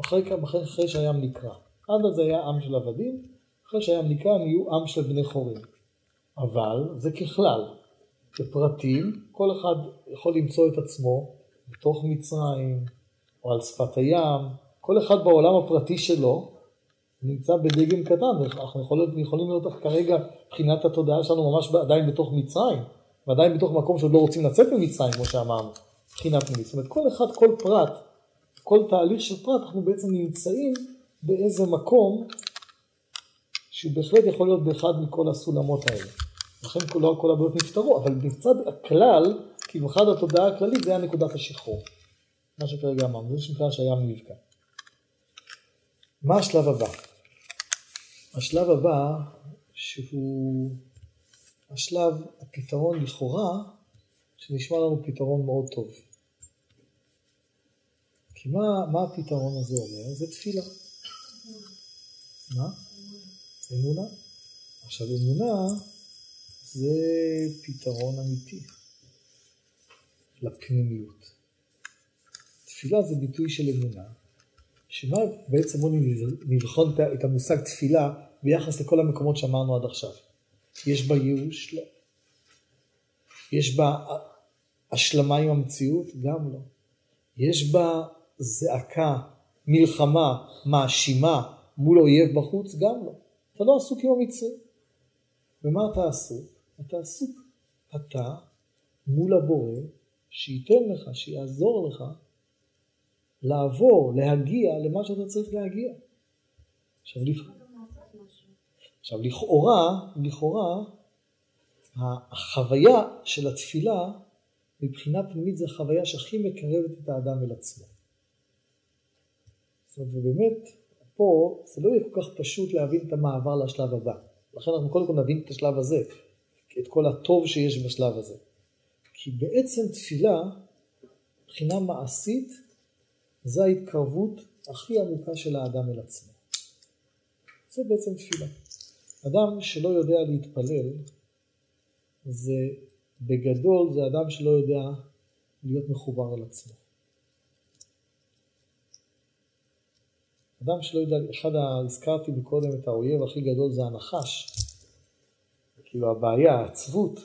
אחרי, אחרי, אחרי שהים נקרא. עד אז היה עם של עבדים, אחרי שהים נקרא נהיו עם של בני חורים. אבל זה ככלל, כפרטים, כל אחד יכול למצוא את עצמו בתוך מצרים, או על שפת הים, כל אחד בעולם הפרטי שלו נמצא בדגם קטן, אנחנו יכולים, יכולים לראות כרגע מבחינת התודעה שלנו ממש עדיין בתוך מצרים, ועדיין בתוך מקום שעוד לא רוצים לצאת ממצרים, כמו שאמרנו, מבחינה פנימית. זאת אומרת, כל אחד, כל פרט, כל תהליך של פרט, אנחנו בעצם נמצאים באיזה מקום שהוא בהחלט יכול להיות באחד מכל הסולמות האלה. לכן לא כל הבעיות נפתרו, אבל מצד הכלל, כאילו אחד התודעה הכללית זה היה נקודת השחרור. מה שכרגע אמרנו, זה שנקרא שהים נבקע. מה השלב הבא? השלב הבא, שהוא השלב, הפתרון לכאורה, שנשמע לנו פתרון מאוד טוב. כי מה, מה הפתרון הזה אומר? זה תפילה. מה? אמונה. עכשיו אמונה זה פתרון אמיתי לפנימיות. תפילה זה ביטוי של אמונה, שמה בעצם בואו נבחון את המושג תפילה ביחס לכל המקומות שאמרנו עד עכשיו. יש בה ייאוש? לא. יש בה השלמה עם המציאות? גם לא. יש בה זעקה, מלחמה, מאשימה מול אויב בחוץ? גם לא. אתה לא עסוק עם המצרים. ומה אתה עסוק? אתה עסוק אתה מול הבורא שייתן לך, שיעזור לך לעבור, להגיע למה שאתה צריך להגיע. עכשיו, עכשיו לכאורה, לכאורה, החוויה של התפילה מבחינה פנימית זה החוויה שהכי מקרבת את האדם אל עצמו. זאת אומרת, ובאמת, פה זה לא יהיה כל כך פשוט להבין את המעבר לשלב הבא. לכן אנחנו קודם כל נבין את השלב הזה, את כל הטוב שיש בשלב הזה. כי בעצם תפילה, מבחינה מעשית, זה ההתקרבות הכי עמוקה של האדם אל עצמו. זה בעצם תפילה. אדם שלא יודע להתפלל, זה בגדול זה אדם שלא יודע להיות מחובר אל עצמו. אדם שלא יודע, אחד. הזכרתי מקודם את האויב הכי גדול זה הנחש, כאילו הבעיה, העצבות.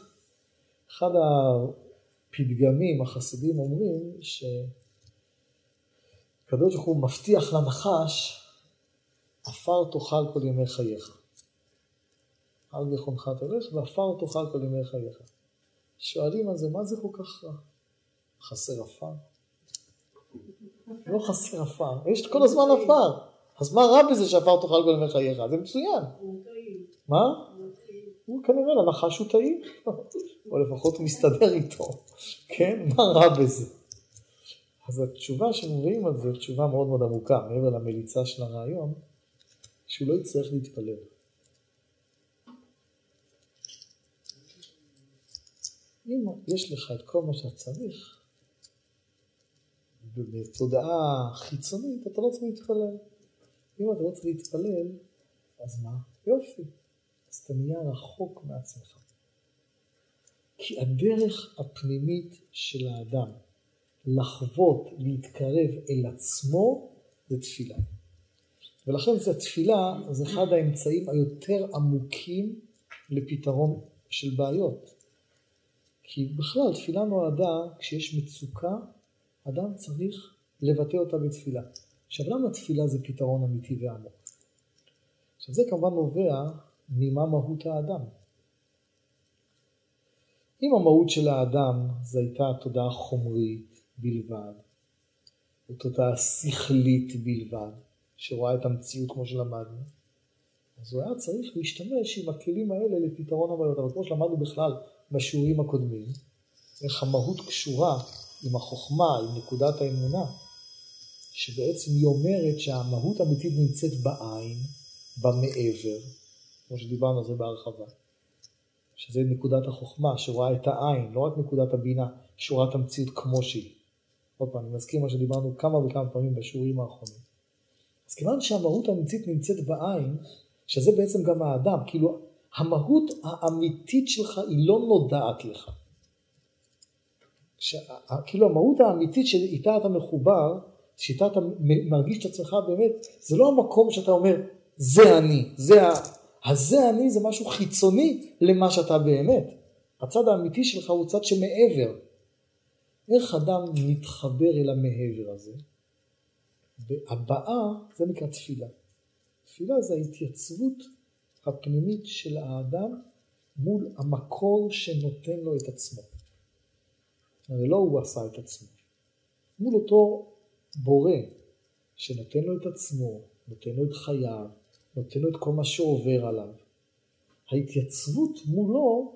אחד הפתגמים, החסידים אומרים שקדוש ברוך הוא מבטיח לנחש, עפר תאכל כל ימי חייך. על בכונך תלך ועפר תאכל כל ימי חייך. שואלים על זה, מה זה כל כך רע? חסר עפר? לא חסר עפר, יש כל הזמן עפר. אז מה רע בזה שעפר תאכל כל ימי חייך? זה מצוין. מה? הוא כנראה לנחש הוא טעים, או לפחות הוא מסתדר איתו, כן? מה רע בזה? אז התשובה שמביאים על זה, תשובה מאוד מאוד עמוקה, מעבר למליצה של הרעיון, שהוא לא יצטרך להתפלל. אם יש לך את כל מה שאתה צריך, בתודעה חיצונית, אתה לא צריך להתפלל. אם אתה לא צריך להתפלל, אז מה? יופי. אז אתה נהיה רחוק מעצמך. כי הדרך הפנימית של האדם לחוות, להתקרב אל עצמו, זה תפילה. ולכן זה תפילה זה אחד האמצעים היותר עמוקים לפתרון של בעיות. כי בכלל תפילה נועדה, כשיש מצוקה, אדם צריך לבטא אותה בתפילה. עכשיו למה תפילה זה פתרון אמיתי ועמוק? עכשיו זה כמובן נובע ממה מהות האדם. אם המהות של האדם זו הייתה תודעה חומרית בלבד, או תודעה שכלית בלבד, שרואה את המציאות כמו שלמדנו, אז הוא היה צריך להשתמש עם הכלים האלה לפתרון הבעיות. אבל כמו שלמדנו בכלל בשיעורים הקודמים, איך המהות קשורה עם החוכמה, עם נקודת האמונה, שבעצם היא אומרת שהמהות האמיתית נמצאת בעין, במעבר, כמו שדיברנו על זה בהרחבה, שזה נקודת החוכמה שרואה את העין, לא רק נקודת הבינה, שרואה את המציאות כמו שהיא. עוד פעם, אני מזכיר מה שדיברנו כמה וכמה פעמים בשיעורים האחרונים. אז כיוון שהמהות האמיתית נמצאת בעין, שזה בעצם גם האדם, כאילו המהות האמיתית שלך היא לא נודעת לך. כאילו המהות האמיתית שאיתה אתה מחובר, שאיתה אתה מרגיש את עצמך באמת, זה לא המקום שאתה אומר, זה אני, זה ה... הזה אני זה משהו חיצוני למה שאתה באמת. הצד האמיתי שלך הוא צד שמעבר. איך אדם מתחבר אל המעבר הזה? הבאה זה נקרא תפילה. תפילה זה ההתייצבות הפנימית של האדם מול המקור שנותן לו את עצמו. הרי לא הוא עשה את עצמו. מול אותו בורא שנותן לו את עצמו, נותן לו את חייו, נותן לו את כל מה שעובר עליו. ההתייצבות מולו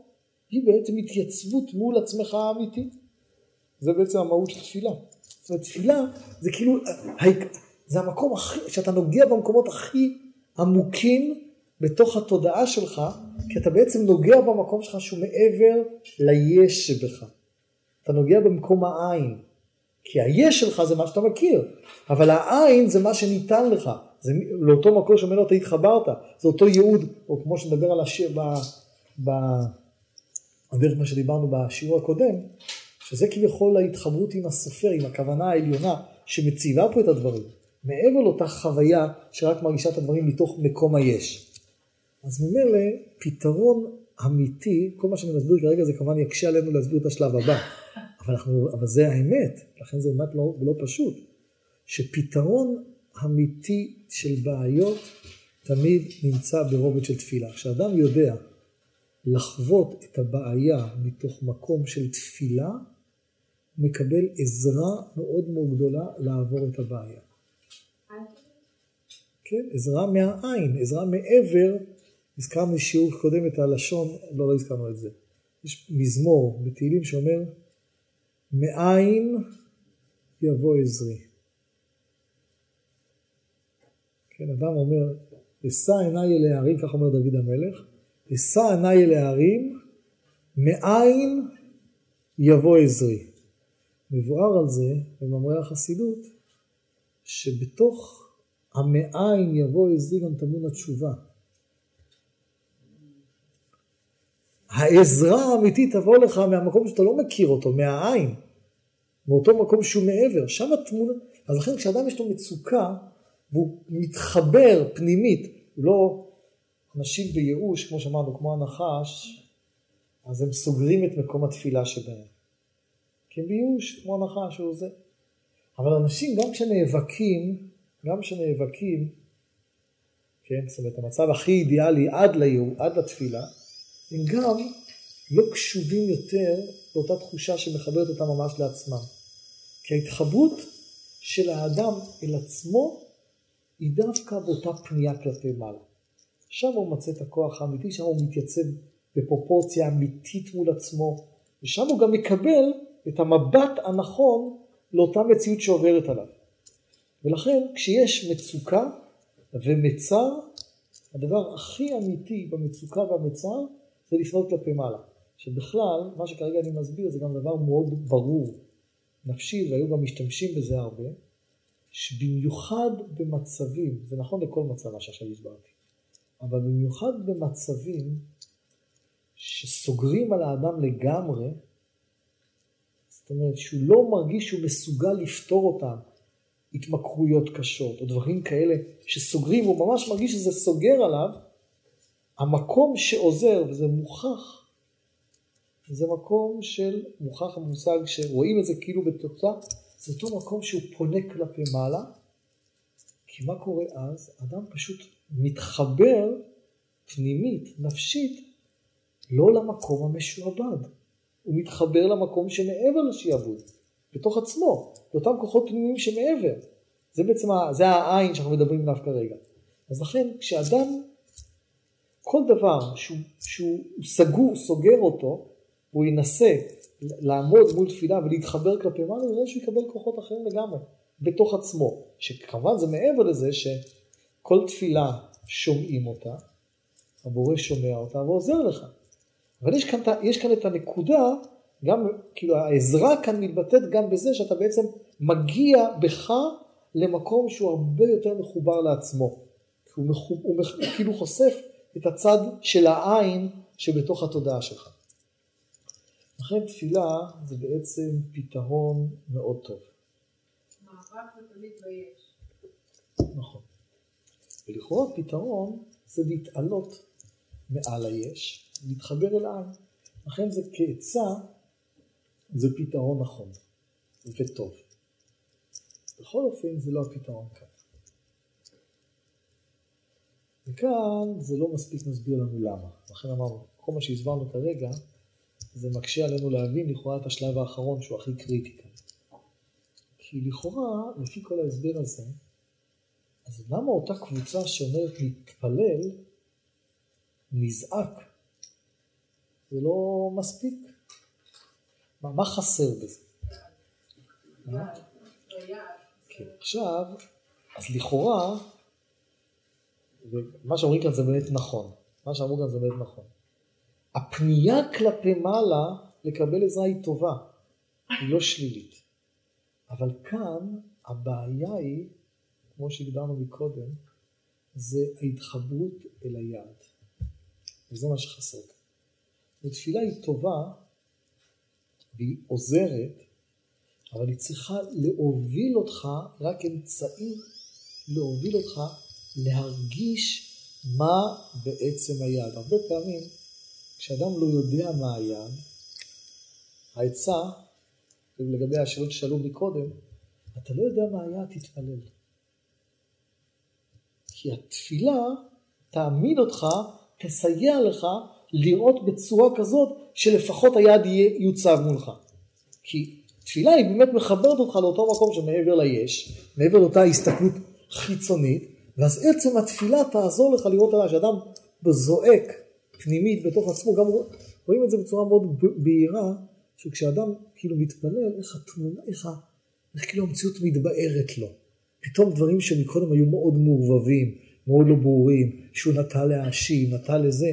היא בעצם התייצבות מול עצמך האמיתי. זה בעצם המהות של תפילה. זאת אומרת, תפילה זה כאילו, זה המקום הכי, שאתה נוגע במקומות הכי עמוקים בתוך התודעה שלך, כי אתה בעצם נוגע במקום שלך שהוא מעבר ליש שבך. אתה נוגע במקום העין. כי היש שלך זה מה שאתה מכיר, אבל העין זה מה שניתן לך. זה לאותו מקור שממנו אתה התחברת, זה אותו ייעוד, או כמו שנדבר על השיר, ב, ב, מה שדיברנו בשיעור הקודם, שזה כביכול ההתחברות עם הסופר, עם הכוונה העליונה שמציבה פה את הדברים, מעבר לאותה חוויה שרק מרגישה את הדברים מתוך מקום היש. אז ממילא פתרון אמיתי, כל מה שאני מסביר כרגע זה כמובן יקשה עלינו להסביר את השלב הבא, אבל, אנחנו, אבל זה האמת, לכן זה באמת לא, לא פשוט, שפתרון אמיתי של בעיות תמיד נמצא ברובד של תפילה. כשאדם יודע לחוות את הבעיה מתוך מקום של תפילה, הוא מקבל עזרה מאוד מאוד גדולה לעבור את הבעיה. כן, עזרה מהעין, עזרה מעבר, הזכרנו בשיעור קודם את הלשון, לא, לא הזכרנו את זה. יש מזמור בתהילים שאומר, מאין יבוא עזרי. כן, אדם אומר, אשא עיניי אל ההרים, כך אומר דוד המלך, אשא עיניי אל ההרים, מאין יבוא עזרי. מבואר על זה במאמרי החסידות, שבתוך המאין יבוא עזרי גם טמון התשובה. העזרה האמיתית תבוא לך מהמקום שאתה לא מכיר אותו, מהעין, מאותו מקום שהוא מעבר, שם התמונה, אז לכן כשאדם יש לו מצוקה, והוא מתחבר פנימית, הוא לא אנשים בייאוש, כמו שאמרנו, כמו הנחש, אז הם סוגרים את מקום התפילה שבהם. כי הם בייאוש, כמו הנחש, הוא זה. אבל אנשים, גם כשנאבקים, גם כשנאבקים, כן, זאת אומרת, המצב הכי אידיאלי עד ליום, עד לתפילה, הם גם לא קשובים יותר לאותה תחושה שמחברת אותם ממש לעצמם. כי ההתחברות של האדם אל עצמו היא דווקא באותה פנייה כלפי מעלה. שם הוא מוצא את הכוח האמיתי, שם הוא מתייצב בפרופורציה אמיתית מול עצמו, ושם הוא גם מקבל את המבט הנכון לאותה מציאות שעוברת עליו. ולכן כשיש מצוקה ומצר, הדבר הכי אמיתי במצוקה והמצר זה לפנות כלפי מעלה. שבכלל, מה שכרגע אני מסביר זה גם דבר מאוד ברור, נפשי, והיו גם משתמשים בזה הרבה, שבמיוחד במצבים, זה נכון לכל מצב מה שעכשיו הסברתי, אבל במיוחד במצבים שסוגרים על האדם לגמרי, זאת אומרת שהוא לא מרגיש שהוא מסוגל לפתור אותם, התמכרויות קשות, או דברים כאלה שסוגרים, הוא ממש מרגיש שזה סוגר עליו, המקום שעוזר, וזה מוכח, זה מקום של, מוכח המושג שרואים את זה כאילו בתוצאה, זה אותו מקום שהוא פונה כלפי מעלה, כי מה קורה אז? אדם פשוט מתחבר פנימית, נפשית, לא למקום המשועבד. הוא מתחבר למקום שמעבר לשעבוד, בתוך עצמו, לאותם כוחות פנימיים שמעבר. זה בעצם, זה העין שאנחנו מדברים עליו כרגע. אז לכן, כשאדם, כל דבר שהוא, שהוא סגור, סוגר אותו, הוא ינסה לעמוד מול תפילה ולהתחבר כלפי מעלה, הוא יראה שהוא יקבל כוחות אחרים לגמרי, בתוך עצמו. שכמובן זה מעבר לזה שכל תפילה שומעים אותה, הבורא שומע אותה ועוזר לך. אבל יש כאן, יש כאן את הנקודה, גם, כאילו העזרה כאן מתבטאת גם בזה שאתה בעצם מגיע בך למקום שהוא הרבה יותר מחובר לעצמו. הוא, מחוב, הוא, מח, הוא כאילו חושף את הצד של העין שבתוך התודעה שלך. לכן תפילה זה בעצם פתרון מאוד טוב. מאבק זה תמיד ביש. נכון. ולכאורה פתרון זה להתעלות מעל היש, להתחבר אל העין. לכן זה כעצה, זה פתרון נכון וטוב. בכל אופן זה לא הפתרון כאן. וכאן זה לא מספיק מסביר לנו למה. לכן אמרנו, כל מה שהסברנו כרגע, זה מקשה עלינו להבין לכאורה את השלב האחרון שהוא הכי קריטי כאן. כי לכאורה, לפי כל ההסבר הזה, אז למה אותה קבוצה שאומרת להתפלל, נזעק? זה לא מספיק. מה, מה חסר בזה? מה? ביד. כן, עכשיו, אז לכאורה, ומה שאומרים כאן זה באמת נכון. מה שאמרו כאן זה באמת נכון. הפנייה כלפי מעלה לקבל עזרה היא טובה, היא לא שלילית. אבל כאן הבעיה היא, כמו שהגדרנו מקודם, זה ההתחברות אל היעד. וזה מה שחסר. ותפילה היא טובה והיא עוזרת, אבל היא צריכה להוביל אותך, רק אמצעי להוביל אותך להרגיש מה בעצם היעד. הרבה פעמים כשאדם לא יודע מה היעד, העצה, לגבי השאלות ששאלו מקודם, אתה לא יודע מה היעד, תתפלל. כי התפילה תעמיד אותך, תסייע לך לראות בצורה כזאת שלפחות היעד יוצב מולך. כי תפילה היא באמת מחברת אותך לאותו מקום שמעבר ליש, מעבר לאותה הסתכלות חיצונית, ואז עצם התפילה תעזור לך לראות עליו, שאדם זועק פנימית בתוך עצמו, גם רואים את זה בצורה מאוד בהירה, שכשאדם כאילו מתפלל, איך התמונה, איך, איך כאילו המציאות מתבארת לו. פתאום דברים שמקודם היו מאוד מעורבבים, מאוד לא ברורים, שהוא נטה להאשים, נטה לזה,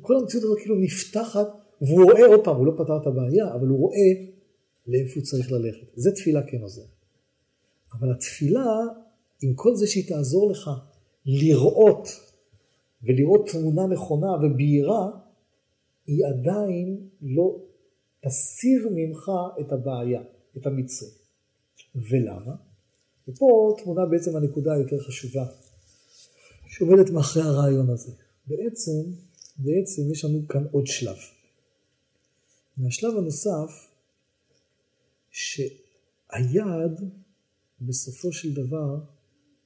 כל המציאות הזאת כאילו נפתחת, והוא רואה עוד פעם, הוא לא פתר את הבעיה, אבל הוא רואה לאיפה הוא צריך ללכת. זה תפילה כן עוזר. אבל התפילה, עם כל זה שהיא תעזור לך לראות, ולראות תמונה נכונה ובהירה, היא עדיין לא תסיר ממך את הבעיה, את המצרי. ולמה? ופה תמונה בעצם הנקודה היותר חשובה, שעומדת מאחורי הרעיון הזה. בעצם, בעצם יש לנו כאן עוד שלב. והשלב הנוסף, שהיעד בסופו של דבר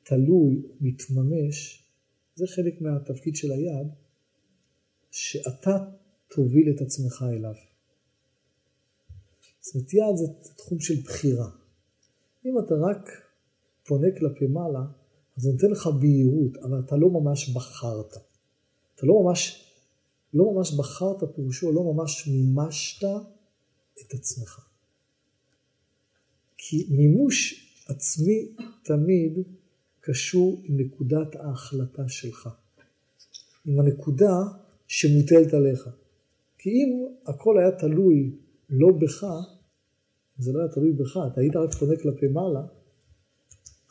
תלוי, מתממש, זה חלק מהתפקיד של היעד, שאתה תוביל את עצמך אליו. זאת אומרת, יעד זה תחום של בחירה. אם אתה רק פונה כלפי מעלה, אז זה נותן לך בהירות, אבל אתה לא ממש בחרת. אתה לא ממש, לא ממש בחרת, פירושו לא ממש מימשת את עצמך. כי מימוש עצמי תמיד קשור עם נקודת ההחלטה שלך. עם הנקודה שמוטלת עליך. כי אם הכל היה תלוי לא בך, זה לא היה תלוי בך, אתה היית רק פונה כלפי מעלה,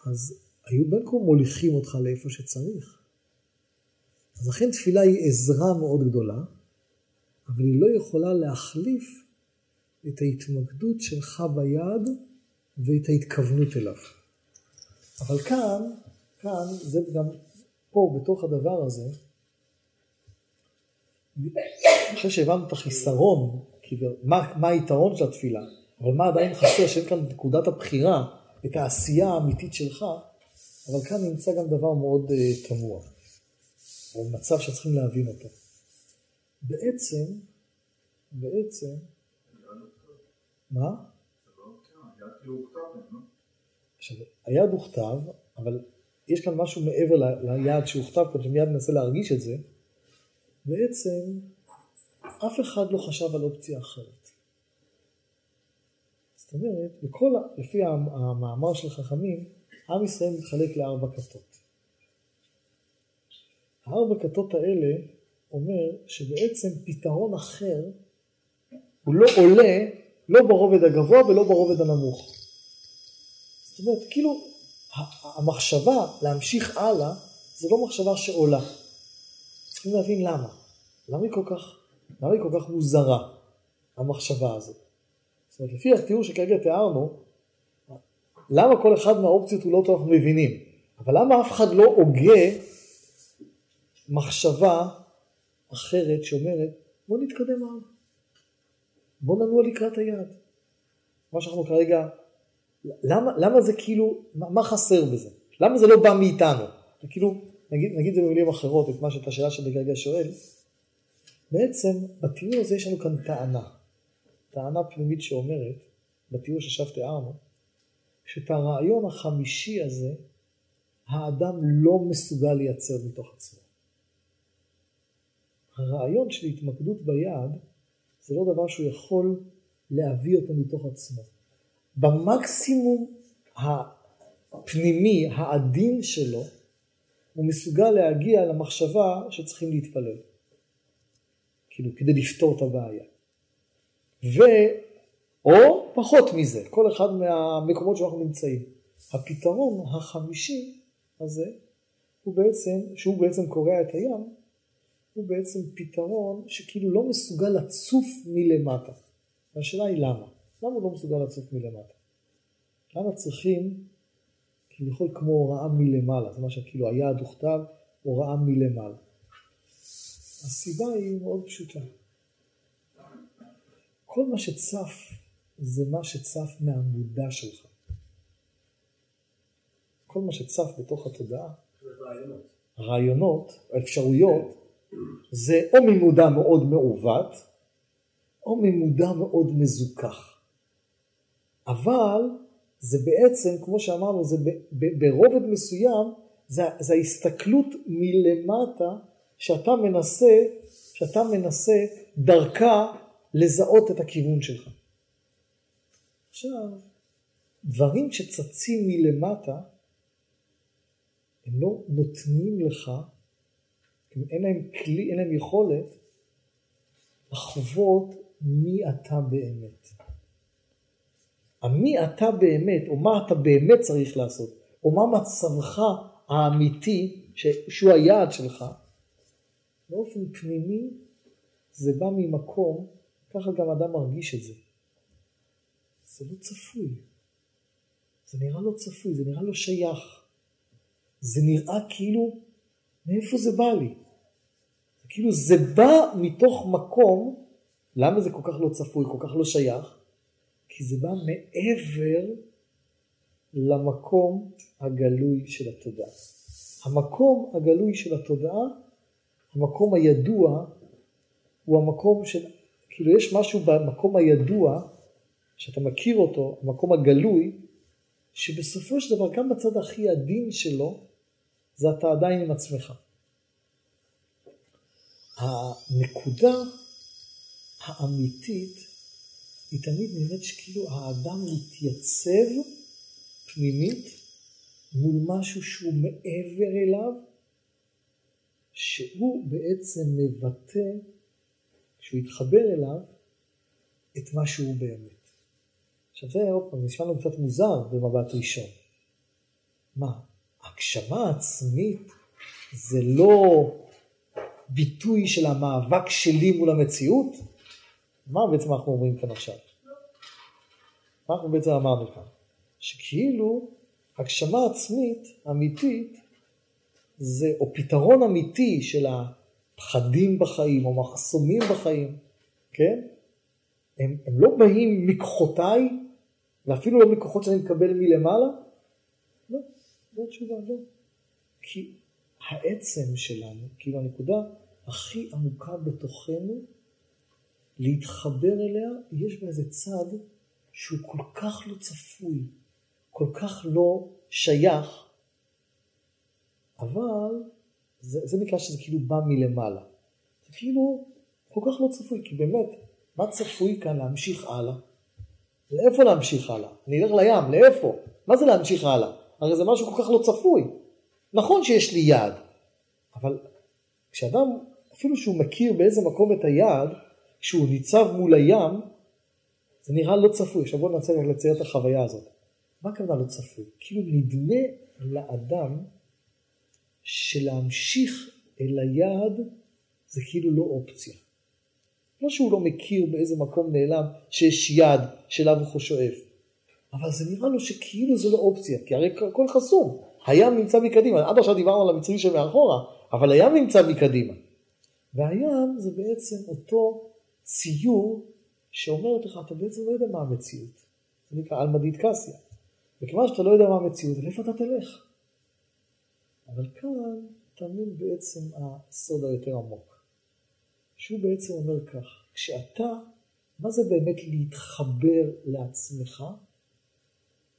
אז היו בין כה מוליכים אותך לאיפה שצריך. אז לכן תפילה היא עזרה מאוד גדולה, אבל היא לא יכולה להחליף את ההתמקדות שלך ביד ואת ההתכוונות אליו. אבל כאן, כאן, זה גם, פה בתוך הדבר הזה, אחרי שהבנו את החיסרון, מה, מה היתרון של התפילה, אבל מה עדיין חסר, שאין כאן נקודת הבחירה, את העשייה האמיתית שלך, אבל כאן נמצא גם דבר מאוד uh, תמוה, או מצב שצריכים להבין אותו. בעצם, בעצם, מה? עכשיו, היד הוכתב, אבל יש כאן משהו מעבר ל- ליד שהוכתב, כאן שמיד ננסה להרגיש את זה. בעצם, אף אחד לא חשב על אופציה אחרת. זאת אומרת, בכל, לפי המ- המאמר של חכמים, עם ישראל מתחלק לארבע כתות. הארבע כתות האלה אומר שבעצם פתרון אחר הוא לא עולה לא ברובד הגבוה ולא ברובד הנמוך. זאת אומרת, כאילו המחשבה להמשיך הלאה זה לא מחשבה שעולה. צריכים להבין למה. למה היא כל כך, למה היא כל כך מוזרה, המחשבה הזאת. זאת אומרת, לפי התיאור שכרגע תיארנו, למה כל אחד מהאופציות הוא לא טוב אנחנו מבינים. אבל למה אף אחד לא הוגה מחשבה אחרת שאומרת, בוא נתקדם הלאה. בוא ננוע לקראת היעד. מה שאנחנו כרגע, למה, למה זה כאילו, מה, מה חסר בזה? למה זה לא בא מאיתנו? כאילו, נגיד, נגיד זה במילים אחרות, את מה שאת השאלה שאני כרגע שואל, בעצם בתיאור הזה יש לנו כאן טענה, טענה פנימית שאומרת, בתיאור שעכשיו תיארנו, שאת הרעיון החמישי הזה, האדם לא מסוגל לייצר מתוך עצמו. הרעיון של התמקדות ביעד זה לא דבר שהוא יכול להביא אותו מתוך עצמו. במקסימום הפנימי, העדין שלו, הוא מסוגל להגיע למחשבה שצריכים להתפלל. כאילו, כדי לפתור את הבעיה. ו... או פחות מזה, כל אחד מהמקומות שאנחנו נמצאים. הפתרון החמישי הזה, הוא בעצם, שהוא בעצם קורע את הים, הוא בעצם פתרון שכאילו לא מסוגל לצוף מלמטה. והשאלה היא למה? למה הוא לא מסוגל לצוף מלמטה? למה צריכים כביכול כמו הוראה מלמעלה? זה מה שכאילו היעד הוכתב, הוראה מלמעלה. הסיבה היא מאוד פשוטה. כל מה שצף זה מה שצף מהמודע שלך. כל מה שצף בתוך התודעה, הרעיונות, האפשרויות, זה או ממודע מאוד מעוות, או ממודע מאוד מזוכח. אבל זה בעצם, כמו שאמרנו, זה ברובד מסוים, זה, זה ההסתכלות מלמטה שאתה מנסה, שאתה מנסה דרכה לזהות את הכיוון שלך. עכשיו, דברים שצצים מלמטה, הם לא נותנים לך, אין להם כלי, אין להם יכולת לחוות מי אתה באמת. המי אתה באמת, או מה אתה באמת צריך לעשות, או מה מצבך האמיתי, שהוא היעד שלך, באופן פנימי זה בא ממקום, ככה גם אדם מרגיש את זה. זה לא צפוי. זה נראה לא צפוי, זה נראה לא שייך. זה נראה כאילו, מאיפה זה בא לי? כאילו זה בא מתוך מקום, למה זה כל כך לא צפוי, כל כך לא שייך? כי זה בא מעבר למקום הגלוי של התודעה. המקום הגלוי של התודעה, המקום הידוע, הוא המקום של, כאילו יש משהו במקום הידוע, שאתה מכיר אותו, המקום הגלוי, שבסופו של דבר, גם בצד הכי עדין שלו, זה אתה עדיין עם עצמך. הנקודה האמיתית היא תמיד נראית שכאילו האדם מתייצב פנימית מול משהו שהוא מעבר אליו, שהוא בעצם מבטא, כשהוא יתחבר אליו, את מה שהוא באמת. עכשיו זה עוד פעם, נשמע לנו קצת מוזר במבט ראשון. מה, הגשמה עצמית זה לא ביטוי של המאבק שלי מול המציאות? מה בעצם אנחנו אומרים כאן עכשיו? מה אנחנו בעצם אמרנו כאן? שכאילו הגשמה עצמית, אמיתית, זה, או פתרון אמיתי של הפחדים בחיים, או מחסומים בחיים, כן? הם, הם לא באים מכוחותיי, ואפילו לא מכוחות שאני מקבל מלמעלה? לא, זו התשובה, לא. כי העצם שלנו, כאילו הנקודה הכי עמוקה בתוכנו, להתחבר אליה, יש בה איזה צד שהוא כל כך לא צפוי, כל כך לא שייך, אבל זה, זה נקרא שזה כאילו בא מלמעלה. זה כאילו כל כך לא צפוי, כי באמת, מה צפוי כאן להמשיך הלאה? לאיפה להמשיך הלאה? אני אלך לים, לאיפה? מה זה להמשיך הלאה? הרי זה משהו כל כך לא צפוי. נכון שיש לי יעד, אבל כשאדם, אפילו שהוא מכיר באיזה מקום את היעד, כשהוא ניצב מול הים, זה נראה לא צפוי. עכשיו בואו ננסה לצייר את החוויה הזאת. מה הכוונה לא צפוי? כאילו נדמה לאדם שלהמשיך אל היעד זה כאילו לא אופציה. לא שהוא לא מכיר באיזה מקום נעלם שיש יעד שאליו הוא שואף, אבל זה נראה לו שכאילו זה לא אופציה, כי הרי הכל חסום. הים נמצא מקדימה, עד עכשיו דיברנו על המצרים שמאחורה, אבל הים נמצא מקדימה. והים זה בעצם אותו ציור שאומרת לך, אתה בעצם לא יודע מה המציאות. זה נקרא עלמא דידקסיה. וכיוון שאתה לא יודע מה המציאות, לאיפה אתה תלך? אבל כאן טמון בעצם הסוד היותר עמוק. שהוא בעצם אומר כך, כשאתה, מה זה באמת להתחבר לעצמך?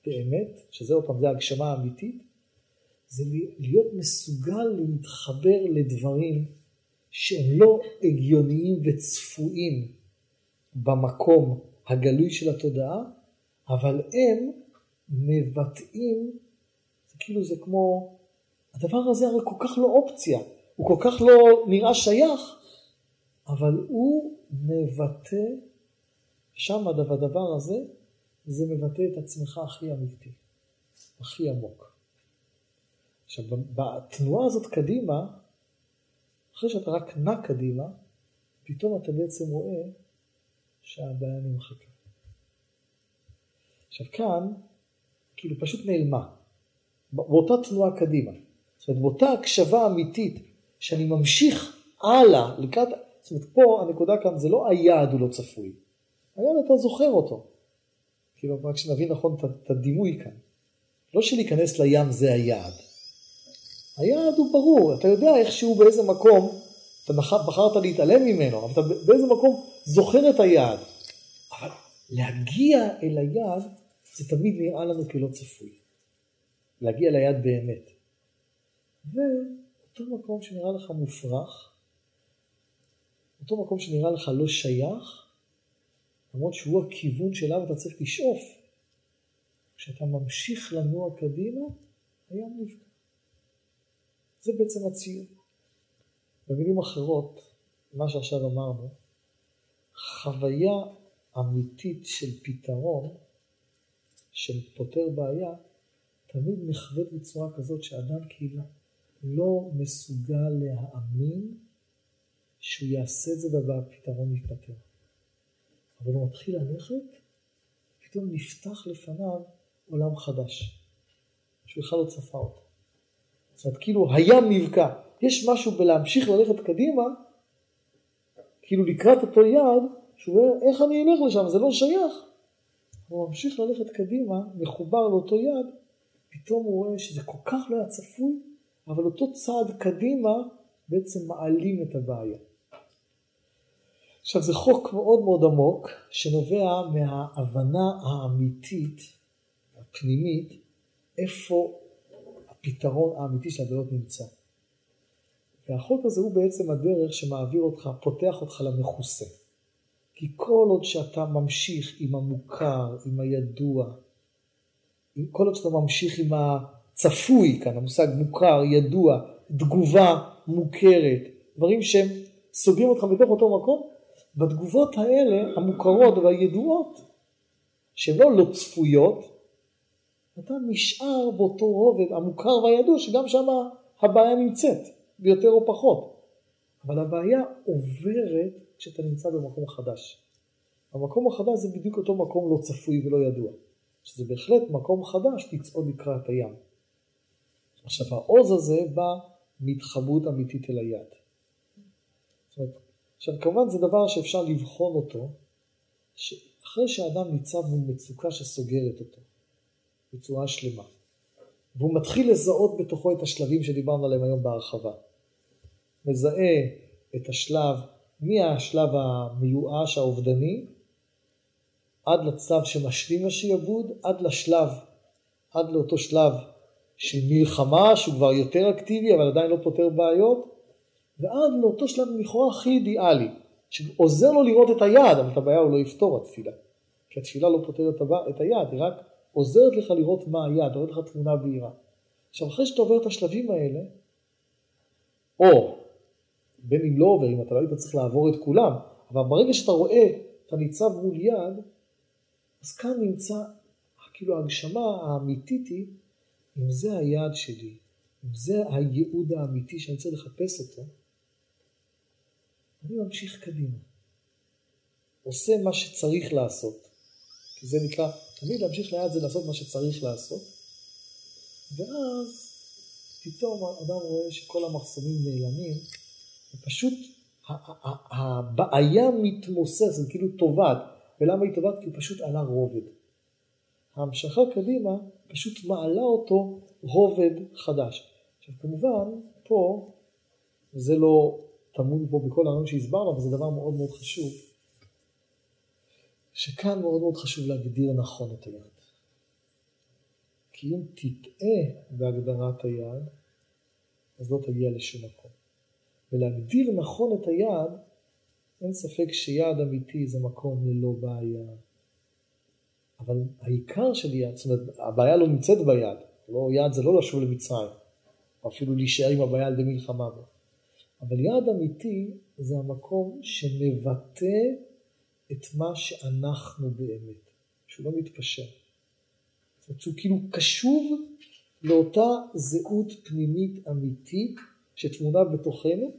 באמת, שזה עוד פעם, זה הגשמה האמיתית, זה להיות מסוגל להתחבר לדברים שהם לא הגיוניים וצפויים במקום הגלוי של התודעה, אבל הם מבטאים, זה כאילו זה כמו, הדבר הזה הרי כל כך לא אופציה, הוא כל כך לא נראה שייך, אבל הוא מבטא, שם הדבר הזה, זה מבטא את עצמך הכי אמיתי, הכי עמוק. עכשיו, בתנועה הזאת קדימה, אחרי שאתה רק נע קדימה, פתאום אתה בעצם רואה שהבעיה נמחקה. עכשיו כאן, כאילו פשוט נעלמה, באותה תנועה קדימה. זאת אומרת, באותה הקשבה אמיתית, שאני ממשיך הלאה, לקראת, זאת אומרת, פה הנקודה כאן זה לא היעד הוא לא צפוי, היעד אתה זוכר אותו. כאילו, רק שנבין נכון את הדימוי כאן. לא שלהיכנס לים זה היעד. היעד הוא ברור, אתה יודע איכשהו באיזה מקום, אתה בחרת להתעלם ממנו, אבל אתה באיזה מקום זוכר את היעד. אבל להגיע אל היעד, זה תמיד נראה לנו כלא צפוי. להגיע ליעד באמת. ואותו מקום שנראה לך מופרך, אותו מקום שנראה לך לא שייך, למרות שהוא הכיוון שאליו אתה צריך לשאוף, כשאתה ממשיך לנוע קדימה, הים נפגע. זה בעצם הציור. במילים אחרות, מה שעכשיו אמרנו, חוויה אמיתית של פתרון, של פותר בעיה, תמיד נחווית בצורה כזאת שאדם כאילו לא מסוגל להאמין שהוא יעשה את זה והפתרון יתפטר. אבל הוא מתחיל ללכת, פתאום נפתח לפניו עולם חדש, שהוא בכלל לא צפה אותו. זאת אומרת, כאילו הים נבקע. יש משהו בלהמשיך ללכת קדימה, כאילו לקראת אותו יעד, שהוא אומר, איך אני אלך לשם, זה לא שייך. הוא ממשיך ללכת קדימה, מחובר לאותו יעד, פתאום הוא רואה שזה כל כך לא היה צפוי, אבל אותו צעד קדימה בעצם מעלים את הבעיה. עכשיו זה חוק מאוד מאוד עמוק, שנובע מההבנה האמיתית, הפנימית, איפה הפתרון האמיתי של הבעיות נמצא. והחוק הזה הוא בעצם הדרך שמעביר אותך, פותח אותך למכוסה. כי כל עוד שאתה ממשיך עם המוכר, עם הידוע, כל עוד שאתה ממשיך עם הצפוי כאן, המושג מוכר, ידוע, תגובה מוכרת, דברים שהם סוגרים אותך בתוך אותו מקום, בתגובות האלה, המוכרות והידועות, שהן לא לא צפויות, אתה נשאר באותו רובד המוכר והידוע שגם שם הבעיה נמצאת, ביותר או פחות. אבל הבעיה עוברת כשאתה נמצא במקום חדש. המקום החדש זה בדיוק אותו מקום לא צפוי ולא ידוע. שזה בהחלט מקום חדש לצעוד לקראת הים. עכשיו העוז הזה בא מהתחברות אמיתית אל היד. עכשיו כמובן זה דבר שאפשר לבחון אותו, שאחרי שאדם ניצב מול מצוקה שסוגרת אותו בצורה שלמה, והוא מתחיל לזהות בתוכו את השלבים שדיברנו עליהם היום בהרחבה. מזהה את השלב, מהשלב המיואש האובדני, עד לצו שמשלים לשעבוד, עד לשלב, עד לאותו שלב של מלחמה שהוא כבר יותר אקטיבי אבל עדיין לא פותר בעיות, ועד לאותו שלב לכאורה הכי אידיאלי, שעוזר לו לראות את היעד, אבל את הבעיה הוא לא יפתור התפילה. כי התפילה לא פותרת את היעד, היא רק עוזרת לך לראות מה היעד, נותנת לך תמונה בהירה. עכשיו אחרי שאתה עובר את השלבים האלה, או בין אם לא עובר, אם אתה לא היית צריך לעבור את כולם, אבל ברגע שאתה רואה, אתה ניצב מול יעד, אז כאן נמצא, כאילו ההגשמה האמיתית היא, אם זה היעד שלי, אם זה הייעוד האמיתי שאני צריך לחפש אותו, אני ממשיך קדימה. עושה מה שצריך לעשות. כי זה נקרא, תמיד להמשיך ליד זה לעשות מה שצריך לעשות. ואז פתאום האדם רואה שכל המחסומים נעלמים, ופשוט הבעיה מתמוססת, כאילו טובעת. ולמה היא טובעת? כי הוא פשוט עלה רובד. ההמשכה קדימה פשוט מעלה אותו רובד חדש. עכשיו כמובן, פה, וזה לא טמון פה בכל הרעיון שהסברנו, אבל זה דבר מאוד מאוד חשוב, שכאן מאוד מאוד חשוב להגדיר נכון את היעד. כי אם תטעה בהגדרת היעד, אז לא תגיע לשום מקום. ולהגדיר נכון את היעד, אין ספק שיעד אמיתי זה מקום ללא בעיה. אבל העיקר של יעד, זאת אומרת, הבעיה לא נמצאת ביעד. לא, יעד זה לא לשוב למצרים, או אפילו להישאר עם הבעיה על ידי מלחמה. אבל יעד אמיתי זה המקום שמבטא את מה שאנחנו באמת, שהוא לא מתפשר. זאת אומרת שהוא כאילו קשוב לאותה זהות פנימית אמיתית שטמונה בתוכנו,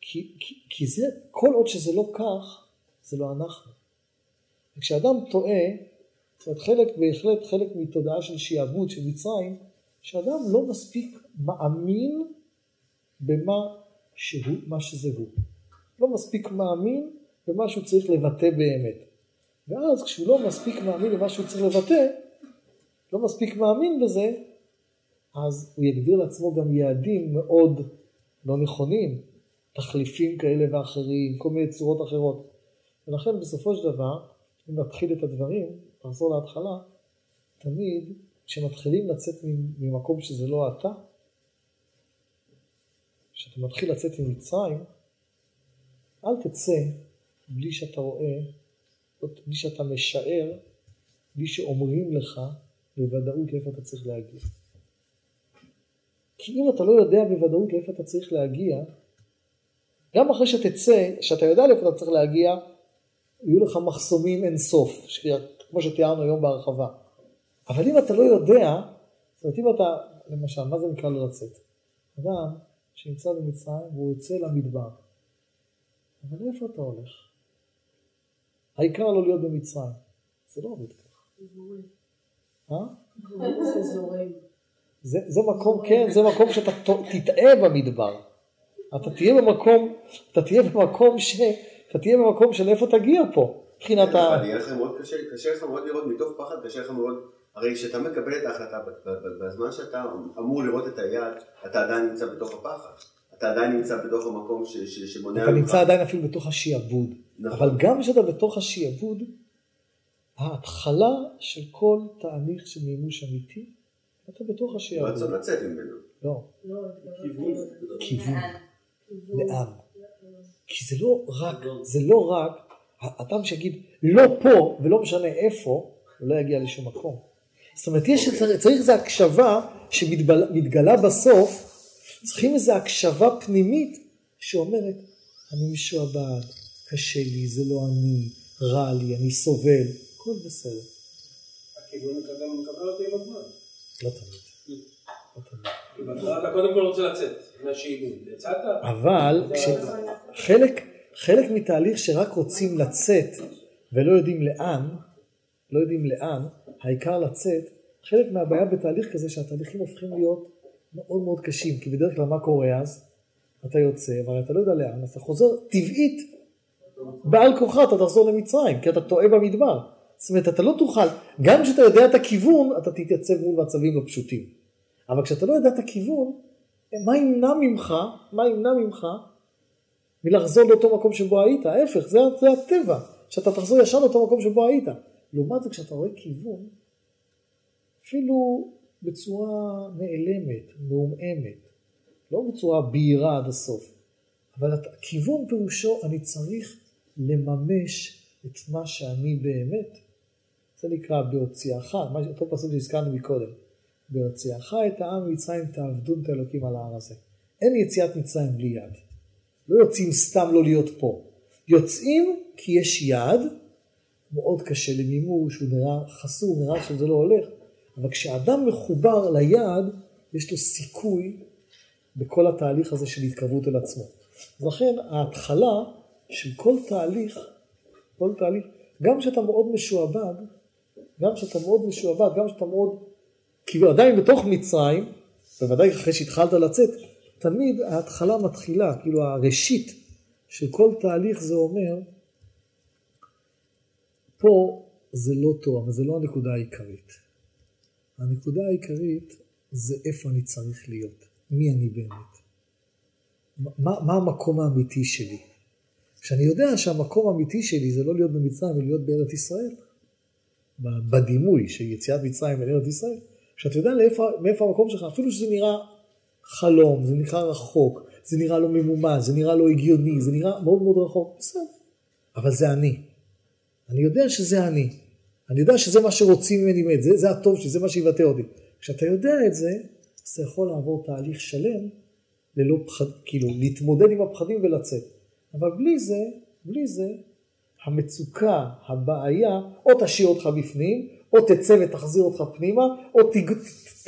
כי, כי, כי זה, כל עוד שזה לא כך, זה לא אנחנו. וכשאדם טועה, זאת אומרת חלק, בהחלט חלק מתודעה של שיעבוד של מצרים, שאדם לא מספיק מאמין במה שהוא, מה שזה הוא. לא מספיק מאמין במה שהוא צריך לבטא באמת. ואז כשהוא לא מספיק מאמין במה שהוא צריך לבטא, לא מספיק מאמין בזה, אז הוא יגדיר לעצמו גם יעדים מאוד לא נכונים, תחליפים כאלה ואחרים, כל מיני צורות אחרות. ולכן בסופו של דבר, אם נתחיל את הדברים, נחזור להתחלה, תמיד כשמתחילים לצאת ממקום שזה לא אתה, כשאתה מתחיל לצאת ממצרים, אל תצא בלי שאתה רואה, בלי שאתה משער, בלי שאומרים לך בוודאות לאיפה אתה צריך להגיע. כי אם אתה לא יודע בוודאות לאיפה אתה צריך להגיע, גם אחרי שתצא, שאתה יודע לאיפה אתה צריך להגיע, יהיו לך מחסומים אין סוף, כמו שתיארנו היום בהרחבה. אבל אם אתה לא יודע, זאת אומרת אם אתה, למשל, מה זה נקרא לא לצאת? אדם שנמצא במצרים והוא יוצא למדבר. אבל איפה אתה הולך? העיקר לא להיות במצרים. זה לא עובד ככה. אה? זה זורם. זה, זה מקום, כן, זה מקום שאתה תטעה במדבר. אתה תהיה במקום, אתה תהיה במקום ש... אתה תהיה במקום של איפה תגיע פה, מבחינת ה... קשה, קשה לך מאוד לראות מתוך פחד, קשה לך מאוד, הרי כשאתה מקבל את ההחלטה, בזמן שאתה אמור לראות את היעד, אתה עדיין נמצא בתוך הפחד. אתה עדיין נמצא בתוך המקום שמונע... אתה נמצא עדיין אפילו בתוך השיעבוד. נכון. אבל גם כשאתה בתוך השיעבוד, ההתחלה של כל תהליך של מימוש אמיתי, אתה בתוך השיעבוד. רצון לצאת ממנו. לא. לא, כיוון. כיוון. לאן? כי זה לא רק, זה לא רק, האדם שיגיד לא פה ולא משנה איפה, הוא לא יגיע לשום מקום. זאת אומרת, יש, okay. צריך איזו הקשבה שמתגלה בסוף, צריכים איזו הקשבה פנימית שאומרת, אני משועבד, קשה לי, זה לא אני, רע לי, אני סובל, הכל בסדר. הכיוון מקבל אותי עם הזמן. לא תמיד. לא. אתה קודם כל רוצה לצאת מהשעבוד, יצאת? אבל חלק, חלק מתהליך שרק רוצים לצאת ולא יודעים לאן, לא יודעים לאן, העיקר לצאת, חלק מהבעיה בתהליך כזה שהתהליכים הופכים להיות מאוד מאוד קשים, כי בדרך כלל מה קורה אז? אתה יוצא, אבל אתה לא יודע לאן, אתה חוזר טבעית, בעל כורחה אתה תחזור למצרים, כי אתה טועה במדבר. זאת אומרת, אתה לא תוכל, גם כשאתה יודע את הכיוון, אתה תתייצב מול מצבים לא פשוטים. אבל כשאתה לא יודע את הכיוון, מה ימנע ממך, מה ימנע ממך מלחזור לאותו מקום שבו היית? ההפך, זה, זה הטבע, שאתה תחזור ישר לאותו מקום שבו היית. לעומת זה, כשאתה רואה כיוון, אפילו בצורה נעלמת, מעומעמת, לא בצורה בהירה עד הסוף, אבל הכיוון פירושו, אני צריך לממש את מה שאני באמת. זה נקרא בהוציאך, אותו פסוק שהזכרנו מקודם. בהוציאך את העם ממצרים תעבדון את האלוקים על ההר הזה. אין יציאת מצרים בלי יד. לא יוצאים סתם לא להיות פה. יוצאים כי יש יד, מאוד קשה למימוש, הוא נראה חסור, נראה שזה לא הולך, אבל כשאדם מחובר ליד, יש לו סיכוי בכל התהליך הזה של התקרבות אל עצמו. אז לכן ההתחלה של כל תהליך, כל תהליך, גם כשאתה מאוד משועבד, גם כשאתה מאוד משועבד, גם כשאתה מאוד, כאילו עדיין בתוך מצרים, בוודאי אחרי שהתחלת לצאת, תמיד ההתחלה מתחילה, כאילו הראשית של כל תהליך זה אומר, פה זה לא טוב, אבל זה לא הנקודה העיקרית. הנקודה העיקרית זה איפה אני צריך להיות, מי אני באמת. מה, מה המקום האמיתי שלי? כשאני יודע שהמקום האמיתי שלי זה לא להיות במצרים ולהיות בארץ ישראל, בדימוי של יציאת מצרים אל ארץ ישראל, כשאתה יודע לאיפה, מאיפה המקום שלך, אפילו שזה נראה חלום, זה נראה רחוק, זה נראה לא ממומש, זה נראה לא הגיוני, זה נראה מאוד מאוד רחוק, בסדר, אבל זה אני. אני יודע שזה אני. אני יודע שזה מה שרוצים ממני באמת, זה, זה הטוב שלי, זה מה שיבטא אותי. כשאתה יודע את זה, אז אתה יכול לעבור תהליך שלם ללא פחד, כאילו להתמודד עם הפחדים ולצאת. אבל בלי זה, בלי זה, המצוקה, הבעיה, או תשאיר אותך בפנים, או תצא ותחזיר אותך פנימה, או תג...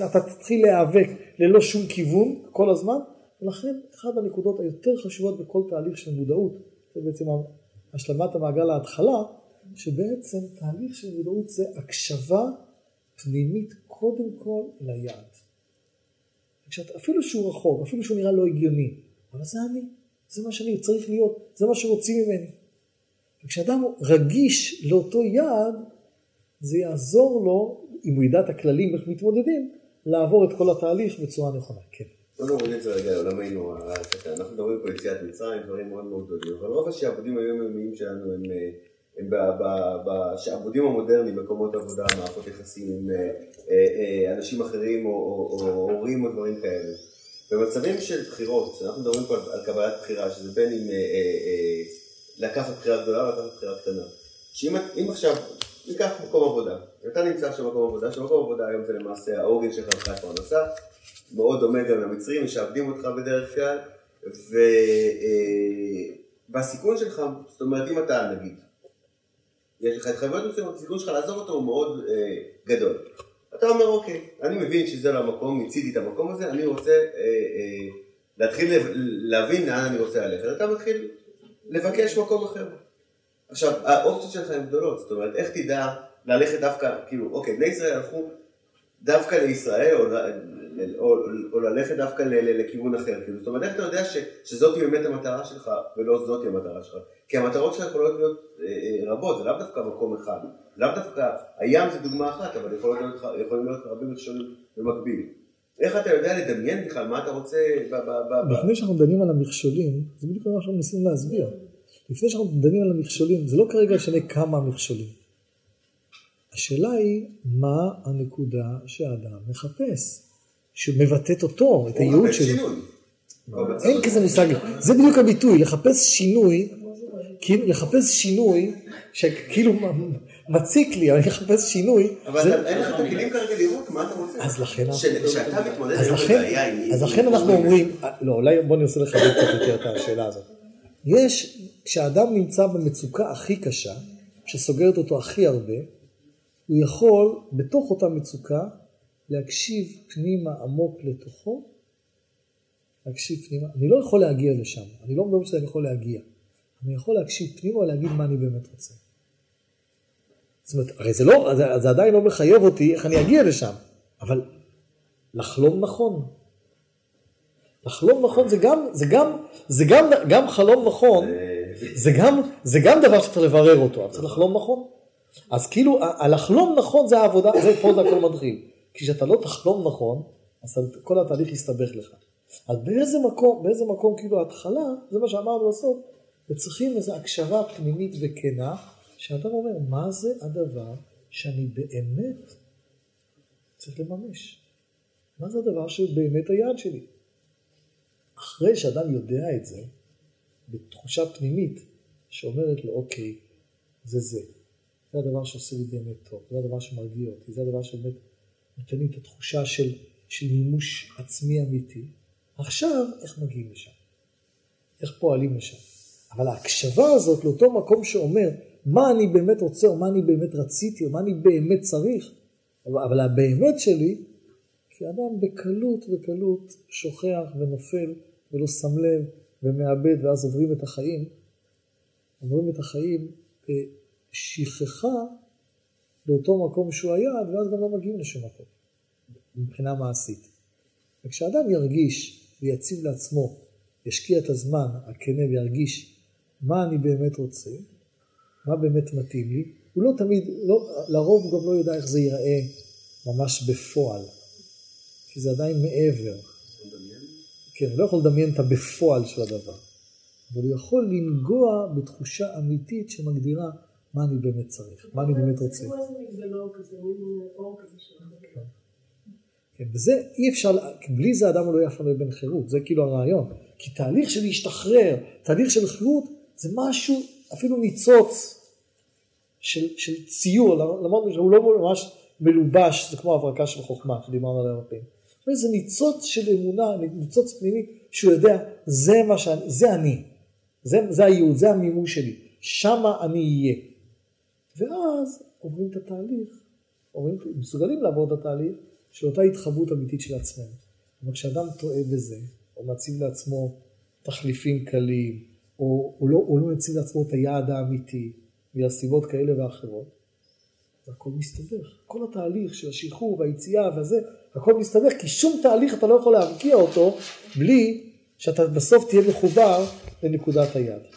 אתה תתחיל להיאבק ללא שום כיוון כל הזמן, ולכן אחת הנקודות היותר חשובות בכל תהליך של מודעות, זה בעצם השלמת המעגל ההתחלה, שבעצם תהליך של מודעות זה הקשבה פנימית קודם כל ליעד. אפילו שהוא רחוק, אפילו שהוא נראה לא הגיוני, אבל זה אני, זה מה שאני צריך להיות, זה מה שרוצים ממני. וכשאדם רגיש לאותו יעד, זה יעזור לו, אם הוא ידע את הכללים איך מתמודדים, לעבור את כל התהליך בצורה נכונה. כן. בוא נוריד את זה רגע לעולמנו, אנחנו מדברים פה יציאת מצרים, דברים מאוד מאוד גדולים, אבל רוב השעבודים היומיומיים שלנו הם הם בשעבודים המודרניים, מקומות עבודה, מערכות יחסים עם אה, אה, אה, אנשים אחרים או הורים או דברים כאלה. במצבים של בחירות, כשאנחנו מדברים פה על קבלת בחירה, שזה בין אם לקחת בחירה גדולה או לקחת בחירה קטנה. שאם עכשיו, ניקח מקום עבודה, אתה נמצא עכשיו במקום עבודה, שמקום עבודה היום זה למעשה העוגן שלך מבחינת פרנסה, מאוד דומה גם למצרים, משעבדים אותך בדרך כלל, והסיכון שלך, זאת אומרת אם אתה נגיד יש לך התחייבויות מסוימות, הסיכון שלך לעזוב אותו הוא מאוד אה, גדול. אתה אומר, אוקיי, אני מבין שזה לא המקום, מיציתי את המקום הזה, אני רוצה אה, אה, להתחיל להבין לאן אני רוצה ללכת. אתה מתחיל לבקש מקום אחר. עכשיו, האופציות שלך הן גדולות, זאת אומרת, איך תדע ללכת דווקא, כאילו, אוקיי, בני ישראל הלכו דווקא לישראל, או, או, או ללכת דווקא לכיוון אחר, כאילו, זאת אומרת, איך אתה יודע ש, שזאת באמת המטרה שלך, ולא זאת המטרה שלך? כי המטרות שלך יכולות להיות אה, אה, רבות, זה לאו דווקא מקום אחד. לאו דווקא, הים זה דוגמה אחת, אבל יכולים להיות, יכולים להיות הרבה מכשולים במקביל. איך אתה יודע לדמיין בכלל מה אתה רוצה ב... ב, ב לפני שאנחנו דנים על המכשולים, זה בדיוק מה שאנחנו מנסים להסביר. לפני שאנחנו דנים על המכשולים, זה לא כרגע משנה כמה המכשולים. השאלה היא, מה הנקודה שהאדם מחפש, שמבטאת אותו, את הייעוד שלו. אין כזה מושג, זה בדיוק הביטוי, לחפש שינוי, כאילו לחפש שינוי, שכאילו מציק לי, אני אחפש שינוי. אבל אין לך את הכלים כרגע לראות מה אתה רוצה. אז לכן, שאתה מתמודד עם הבעיה עם... אז לכן אנחנו אומרים, לא, אולי בוא ננסה לחדד קצת יותר את השאלה הזאת. יש, כשאדם נמצא במצוקה הכי קשה, שסוגרת אותו הכי הרבה, הוא יכול בתוך אותה מצוקה להקשיב פנימה עמוק לתוכו, להקשיב פנימה, אני לא יכול להגיע לשם, אני לא מדבר שאני יכול להגיע, אני יכול להקשיב פנימה ולהגיד מה אני באמת רוצה. זאת אומרת, הרי זה לא, זה, זה עדיין לא מחייב אותי איך אני אגיע לשם, אבל לחלום נכון. לחלום נכון זה גם, זה גם, זה גם, גם חלום נכון, זה גם, זה גם דבר שצריך לברר אותו, אבל צריך לחלום נכון. אז כאילו, הלחלום נכון זה העבודה, זה פה זה הכל מתחיל. כשאתה לא תחלום נכון, אז כל התהליך יסתבך לך. אז באיזה מקום, באיזה מקום כאילו ההתחלה, זה מה שאמרנו בסוף, וצריכים איזו הקשבה פנימית וכנה, שאדם אומר, מה זה הדבר שאני באמת צריך לממש? מה זה הדבר שהוא באמת היעד שלי? אחרי שאדם יודע את זה, בתחושה פנימית שאומרת לו, אוקיי, זה זה. זה הדבר שעושה לי באמת טוב, זה הדבר שמרגיע אותי, זה הדבר שבאמת נותן לי את התחושה של, של מימוש עצמי אמיתי. עכשיו, איך מגיעים לשם? איך פועלים לשם? אבל ההקשבה הזאת לאותו מקום שאומר מה אני באמת רוצה, או מה אני באמת רציתי, או מה אני באמת צריך, אבל, הבאמת שלי, כי אדם בקלות בקלות שוכח ונופל ולא שם לב ומאבד, ואז עוברים את החיים, עוברים את החיים בשכחה לאותו מקום שהוא היעד, ואז גם לא מגיעים לשום מקום, מבחינה מעשית. וכשאדם ירגיש ויציב לעצמו, ישקיע את הזמן הכנה וירגיש מה אני באמת רוצה, מה באמת מתאים לי, הוא לא תמיד, לא, לרוב הוא גם לא יודע איך זה ייראה ממש בפועל, כי זה עדיין מעבר. כן, הוא לא יכול לדמיין את הבפועל של הדבר, אבל הוא יכול לנגוע בתחושה אמיתית שמגדירה מה אני באמת צריך, מה אני באמת רוצה. כזה שלך. כן, וזה אי אפשר, בלי זה אדם לא יהיה אף פעם לבן חירות, זה כאילו הרעיון. כי תהליך של להשתחרר, תהליך של חירות, זה משהו, אפילו ניצוץ של, של ציור, למרות שהוא לא ממש מלובש, זה כמו הברקה של חוכמה, שדיברנו עליה הרבה פעמים. זה ניצוץ של אמונה, ניצוץ פנימי, שהוא יודע, זה מה שאני, זה אני, זה, זה הייעוד, זה המימוש שלי, שמה אני אהיה. ואז עוברים את התהליך, עוברים, מסוגלים לעבור את התהליך של אותה התחברות אמיתית של עצמנו. אבל כשאדם טועה בזה, או מציב לעצמו תחליפים קלים, או, או, לא, לא מציב לעצמו את היעד האמיתי, בגלל סיבות כאלה ואחרות, זה הכל מסתבך. כל התהליך של השחרור והיציאה וזה, הכל מסתבך, כי שום תהליך אתה לא יכול להרגיע אותו בלי שאתה בסוף תהיה מחובר לנקודת היעד.